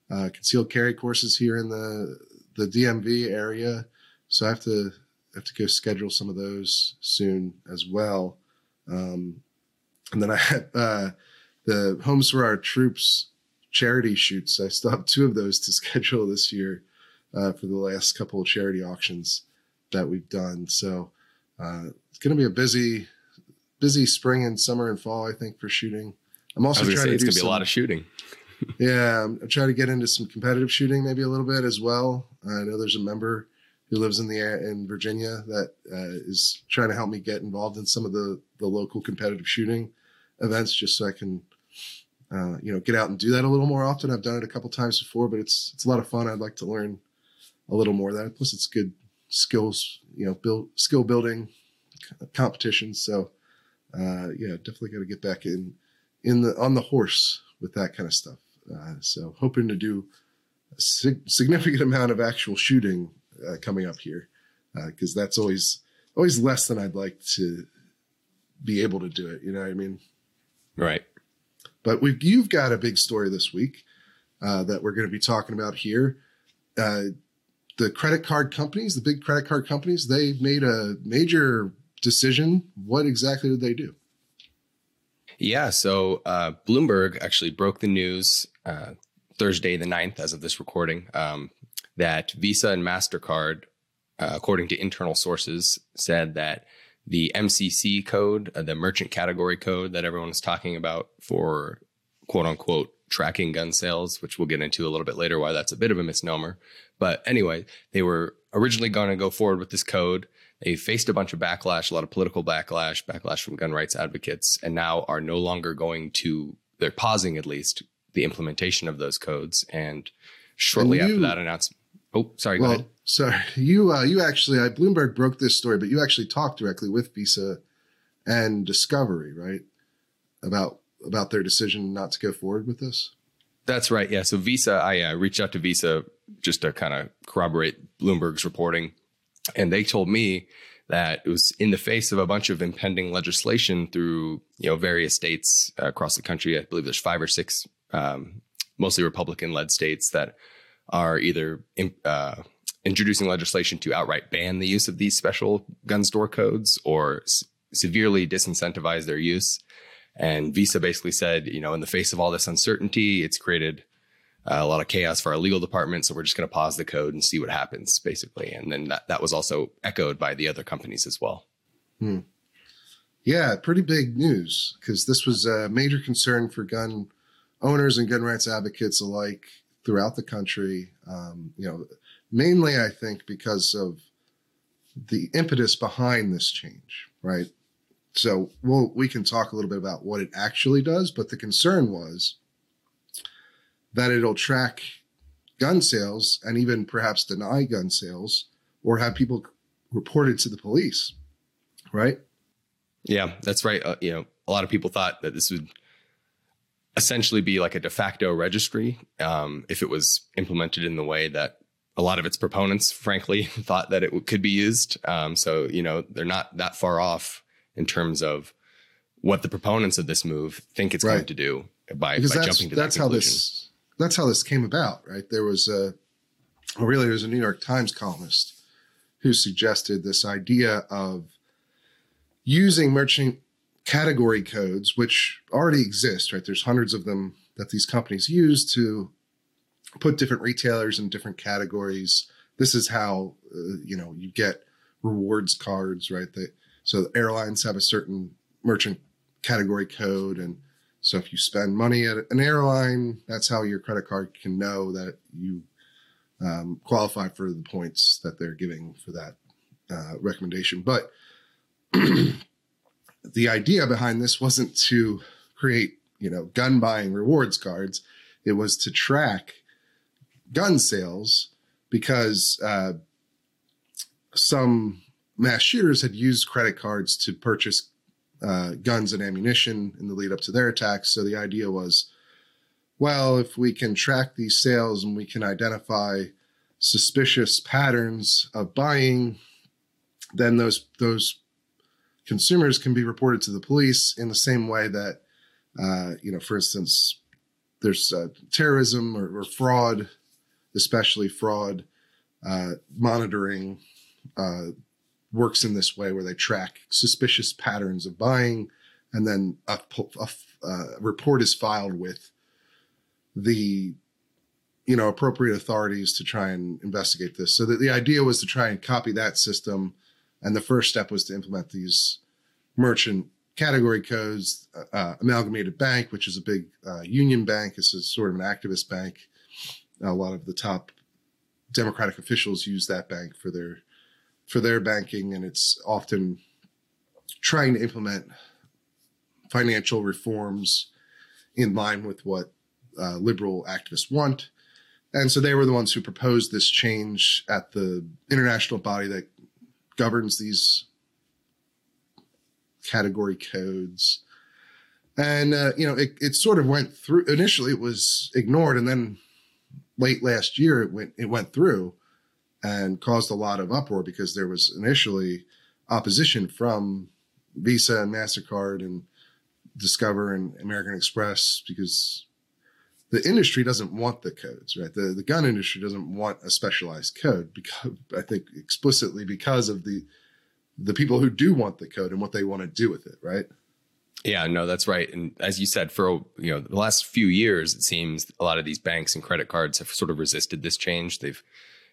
uh, concealed carry courses here in the the DMV area, so I have to have to go schedule some of those soon as well. Um, and then I had uh, the Homes for Our Troops charity shoots. I still have two of those to (laughs) schedule this year uh, for the last couple of charity auctions that we've done. So uh, it's going to be a busy, busy spring and summer and fall. I think for shooting. I'm also trying to it's going to be a lot of shooting. (laughs) (laughs) yeah, I'm, I'm, trying to get into some competitive shooting maybe a little bit as well. I know there's a member who lives in the in Virginia that uh, is trying to help me get involved in some of the the local competitive shooting events, just so I can uh, you know get out and do that a little more often. I've done it a couple times before, but it's it's a lot of fun. I'd like to learn a little more of that. Plus, it's good skills, you know, build skill building competitions. So uh, yeah, definitely got to get back in in the on the horse with that kind of stuff. Uh, so hoping to do a sig- significant amount of actual shooting uh, coming up here because uh, that's always always less than I'd like to be able to do it. You know what I mean? Right. But we've you've got a big story this week uh, that we're going to be talking about here. Uh, the credit card companies, the big credit card companies, they made a major decision. What exactly did they do? Yeah, so uh, Bloomberg actually broke the news uh, Thursday, the 9th, as of this recording, um, that Visa and MasterCard, uh, according to internal sources, said that the MCC code, uh, the merchant category code that everyone is talking about for quote unquote tracking gun sales, which we'll get into a little bit later why that's a bit of a misnomer. But anyway, they were originally going to go forward with this code. They faced a bunch of backlash, a lot of political backlash, backlash from gun rights advocates, and now are no longer going to, they're pausing at least the implementation of those codes. And shortly and you, after that announcement, oh, sorry, well, go ahead. Sorry, (laughs) you, uh, you actually, I, Bloomberg broke this story, but you actually talked directly with Visa and Discovery, right? About, about their decision not to go forward with this. That's right. Yeah. So Visa, I uh, reached out to Visa just to kind of corroborate Bloomberg's reporting. And they told me that it was in the face of a bunch of impending legislation through, you know, various states uh, across the country. I believe there's five or six, um, mostly Republican led states that are either uh, introducing legislation to outright ban the use of these special gun store codes or s- severely disincentivize their use. And Visa basically said, you know, in the face of all this uncertainty, it's created uh, a lot of chaos for our legal department. So we're just going to pause the code and see what happens, basically. And then that, that was also echoed by the other companies as well. Hmm. Yeah, pretty big news because this was a major concern for gun owners and gun rights advocates alike throughout the country. Um, you know, mainly I think because of the impetus behind this change, right? So we'll, we can talk a little bit about what it actually does, but the concern was that it'll track gun sales and even perhaps deny gun sales or have people reported to the police, right? Yeah, that's right. Uh, you know, a lot of people thought that this would essentially be like a de facto registry um, if it was implemented in the way that a lot of its proponents, frankly, (laughs) thought that it could be used. Um, so, you know, they're not that far off in terms of what the proponents of this move think it's right. going to do by, by jumping to that's that conclusion. how this that's how this came about, right? There was a, well, really, there was a New York Times columnist who suggested this idea of using merchant category codes, which already exist, right? There's hundreds of them that these companies use to put different retailers in different categories. This is how, uh, you know, you get rewards cards, right? So airlines have a certain merchant category code. And so if you spend money at an airline, that's how your credit card can know that you um, qualify for the points that they're giving for that uh, recommendation. But (clears throat) the idea behind this wasn't to create, you know, gun buying rewards cards. It was to track gun sales because uh, some mass shooters had used credit cards to purchase uh, guns and ammunition in the lead up to their attacks. So the idea was, well, if we can track these sales and we can identify suspicious patterns of buying, then those those consumers can be reported to the police in the same way that, uh, you know, for instance, there's uh, terrorism or, or, fraud, especially fraud uh, monitoring uh, works in this way where they track suspicious patterns of buying and then a, a, a report is filed with the you know appropriate authorities to try and investigate this. So the idea was to try and copy that system and the first step was to implement these merchant category codes uh, uh amalgamated bank which is a big uh, union bank this is sort of an activist bank a lot of the top democratic officials use that bank for their for their banking, and it's often trying to implement financial reforms in line with what uh, liberal activists want. And so they were the ones who proposed this change at the international body that governs these category codes. And, uh, you know, it, it sort of went through. Initially, it was ignored. And then late last year, it went, it went through and caused a lot of uproar because there was initially opposition from Visa and MasterCard and Discover and American Express because the industry doesn't want the codes, right? The the gun industry doesn't want a specialized code because I think explicitly because of the the people who do want the code and what they want to do with it, right? Yeah, no, that's right. And as you said, for you know the last few years, it seems a lot of these banks and credit cards have sort of resisted this change. They've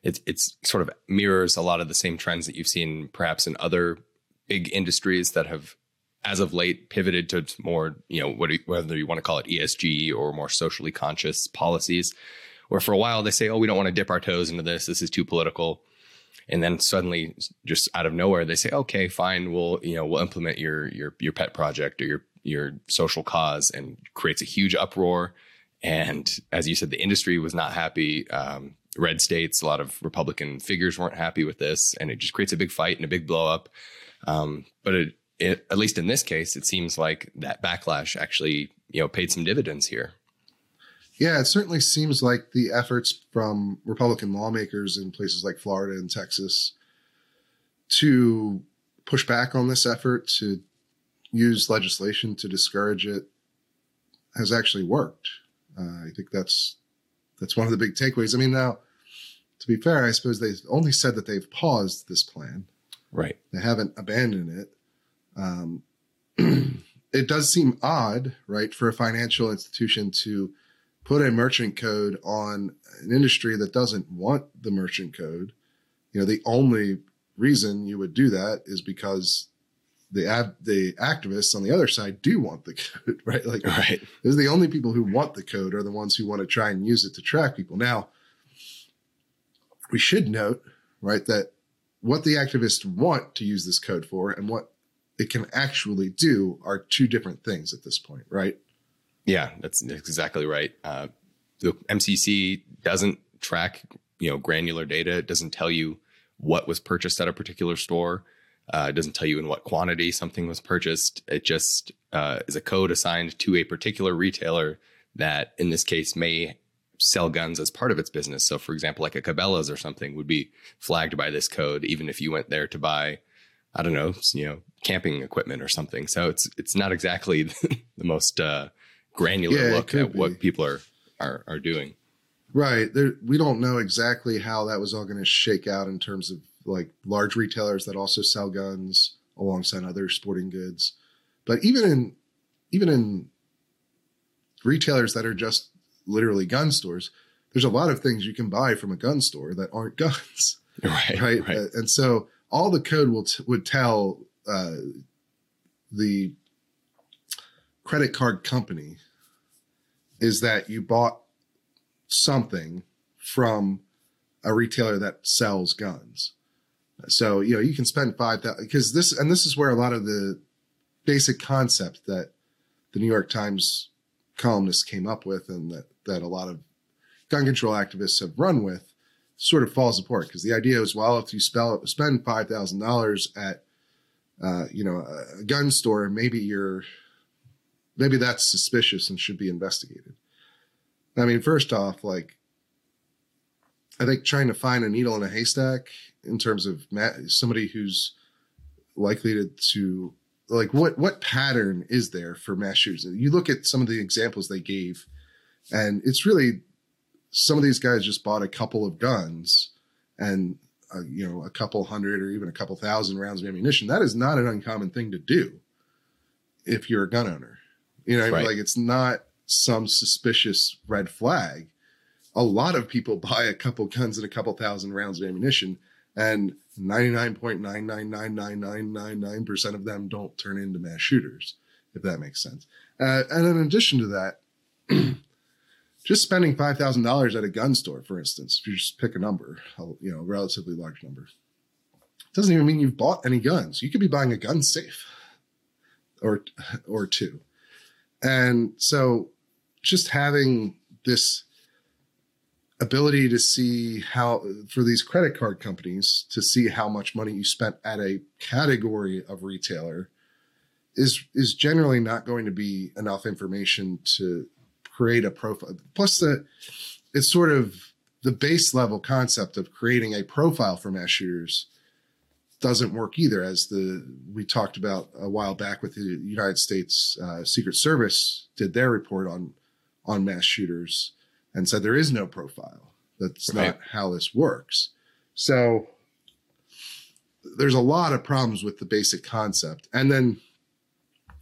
it's it's sort of mirrors a lot of the same trends that you've seen perhaps in other big industries that have as of late pivoted to more you know whether you want to call it ESG or more socially conscious policies where for a while they say oh we don't want to dip our toes into this. This is too political. And then suddenly just out of nowhere they say okay fine. We'll you know we'll implement your your your pet project or your your social cause and creates a huge uproar. And as you said the industry was not happy. Um, red states, a lot of Republican figures weren't happy with this, and it just creates a big fight and a big blowup. Um, but it, it, at least in this case, it seems like that backlash actually, you know, paid some dividends here. Yeah, it certainly seems like the efforts from Republican lawmakers in places like Florida and Texas to push back on this effort to use legislation to discourage it has actually worked. Uh, I think that's that's one of the big takeaways. I mean, now to be fair, I suppose they only said that they've paused this plan. Right. They haven't abandoned it. Um, (clears throat) it does seem odd, right, for a financial institution to put a merchant code on an industry that doesn't want the merchant code. You know, the only reason you would do that is because the ad, the activists on the other side do want the (laughs) code, right? Like, right. There's the only people who want the code are the ones who want to try and use it to track people. Now, we should note, right, that what the activists want to use this code for and what it can actually do are two different things at this point, right? Yeah, that's exactly right. Uh, the MCC doesn't track, you know, granular data. It doesn't tell you what was purchased at a particular store. Uh, it doesn't tell you in what quantity something was purchased. It just uh, is a code assigned to a particular retailer that, in this case, may sell guns as part of its business. So, for example, like a Cabela's or something would be flagged by this code, even if you went there to buy, I don't know, you know, camping equipment or something. So it's it's not exactly (laughs) the most uh, granular yeah, look at be. what people are are are doing. Right. There, we don't know exactly how that was all going to shake out in terms of like large retailers that also sell guns alongside other sporting goods. But even in even in retailers that are just literally gun stores, there's a lot of things you can buy from a gun store that aren't (laughs) guns. Right. right, Right. Uh, and so all the code will t- would tell uh, the credit card company is that you bought something from a retailer that sells guns. So you know you can spend five thousand because this and this is where a lot of the basic concept that the New York Times columnists came up with and that that a lot of gun control activists have run with sort of falls apart because the idea is well if you spell, spend five thousand dollars at uh, you know a gun store maybe you're maybe that's suspicious and should be investigated. I mean, first off, like I think trying to find a needle in a haystack in terms of ma- somebody who's likely to, to like what what pattern is there for mass shooters? You look at some of the examples they gave, and it's really some of these guys just bought a couple of guns and uh, you know a couple hundred or even a couple thousand rounds of ammunition. That is not an uncommon thing to do if you're a gun owner. You know, Right. like it's not some suspicious red flag. A lot of people (laughs) buy a couple guns and a couple thousand rounds of ammunition, and 99.9999999% of them don't turn into mass shooters, if that makes sense. Uh, and in addition to that, (clears throat) just spending $5,000 at a gun store, for instance, if you just pick a number, you know, relatively large number, doesn't even mean you've bought any guns. You could be buying a gun safe or or two. And so just having this ability to see how for these credit card companies to see how much money you spent at a category of retailer is is generally not going to be enough information to create a profile. Plus the it's sort of the base level concept of creating a profile for mass shooters doesn't work either as the we talked about a while back with the united states uh, secret service did their report on on mass shooters and said there is no profile. That's Right. not how this works. So there's a lot of problems with the basic concept. And then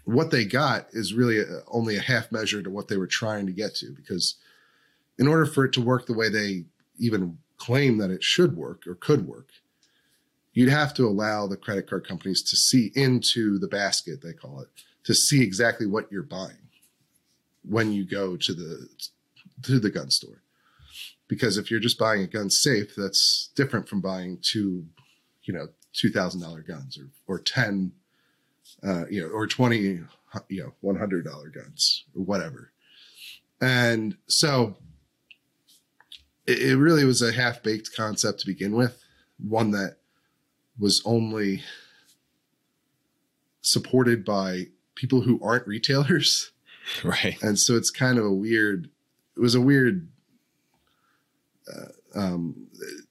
what they got is really a, only a half measure to what they were trying to get to because in order for it to work the way they even claim that it should work or could work you'd have to allow the credit card companies to see into the basket they call it to see exactly what you're buying when you go to the to the gun store. Because if you're just buying a gun safe that's different from buying two you know $2000 guns or or 10 uh, you know or 20 you know $100 guns or whatever and so it, it really was a half-baked concept to begin with one that was only supported by people who aren't retailers (laughs) Right. and so it's kind of a weird it was a weird uh, um,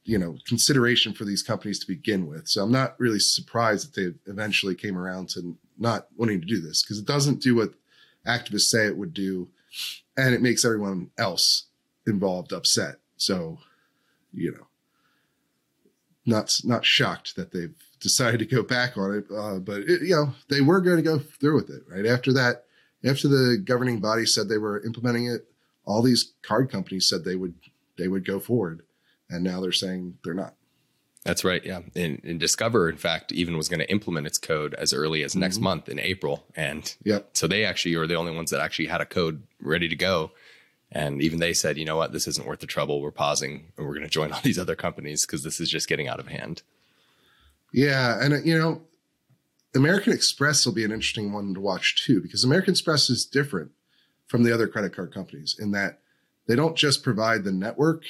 you know consideration for these companies to begin with. So i'm not really surprised that they eventually came around to not wanting to do this because it doesn't do what activists say it would do and it makes everyone else involved upset. So you know not not shocked that they've (laughs) decided to go back on it uh, but it, you know they were going to go through with it right? After that after the governing body said they were implementing it, all these card companies said they would they would go forward, and now they're saying they're not. That's right. Yeah. And, and Discover, in fact, even was going to implement its code as early as next Mhm. month in April. And Yep. so they actually are the only ones that actually had a code ready to go. And even they said, you know what, this isn't worth the trouble. We're pausing and we're going to join (laughs) all these other companies because this is just getting out of hand. Yeah, and you know, American Express will be an interesting one to watch too because American Express is different from the other credit card companies in that they don't just provide the network;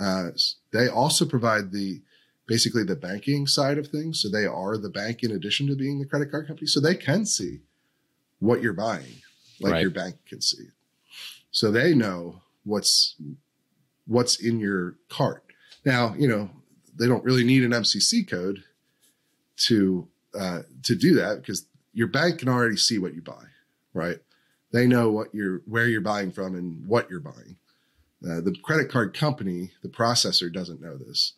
uh, they also provide the basically the banking side of things. So they are the bank in addition to being the credit card company, so they can see what you're buying, like Right. your bank can see it. So they know what's what's in your cart. Now, you know, they don't really need an MCC code to uh, to do that because your bank can already see what you buy, right? They know what you're where you're buying from and what you're buying. Uh, the credit card company, the processor doesn't know this,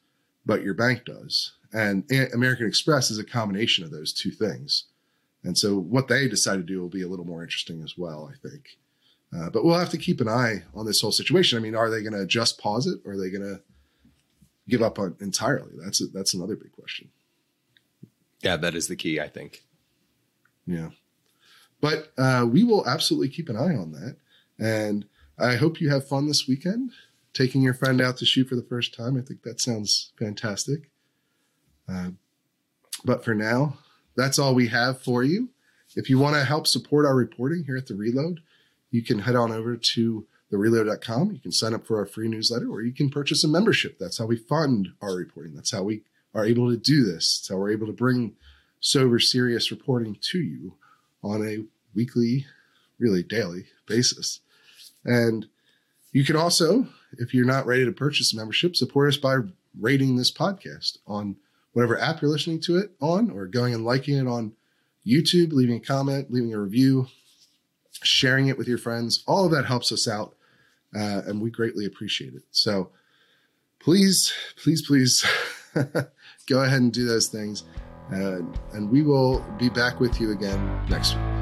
but your bank does, And American Express is a combination of those two things. And so what they decide to do will be a little more interesting as well, I think. Uh, but we'll have to keep an eye on this whole situation. I mean, are they going to just pause it, or are they going to give up on entirely? That's a, that's another big question. Yeah, that is the key, I think. Yeah, but uh, we will absolutely keep an eye on that, and I hope you have fun this weekend. Taking your friend out to shoot for the first time, I think that sounds fantastic. Uh, but for now, that's all we have for you. If you want to help support our reporting here at the Reload, you can head on over to thereload.com. You can sign up for our free newsletter or you can purchase a membership. That's how we fund our reporting. That's how we are able to do this. That's how we're able to bring sober, serious reporting to you on a weekly, really daily basis. And you can also, if you're not ready to purchase a membership, support us by rating this podcast on whatever app you're listening to it on or going and liking it on YouTube, leaving a comment, leaving a review, sharing it with your friends. All of that helps us out, uh, and we greatly appreciate it. So please, please, please (laughs) go ahead and do those things. Uh, and we will be back with you again next week.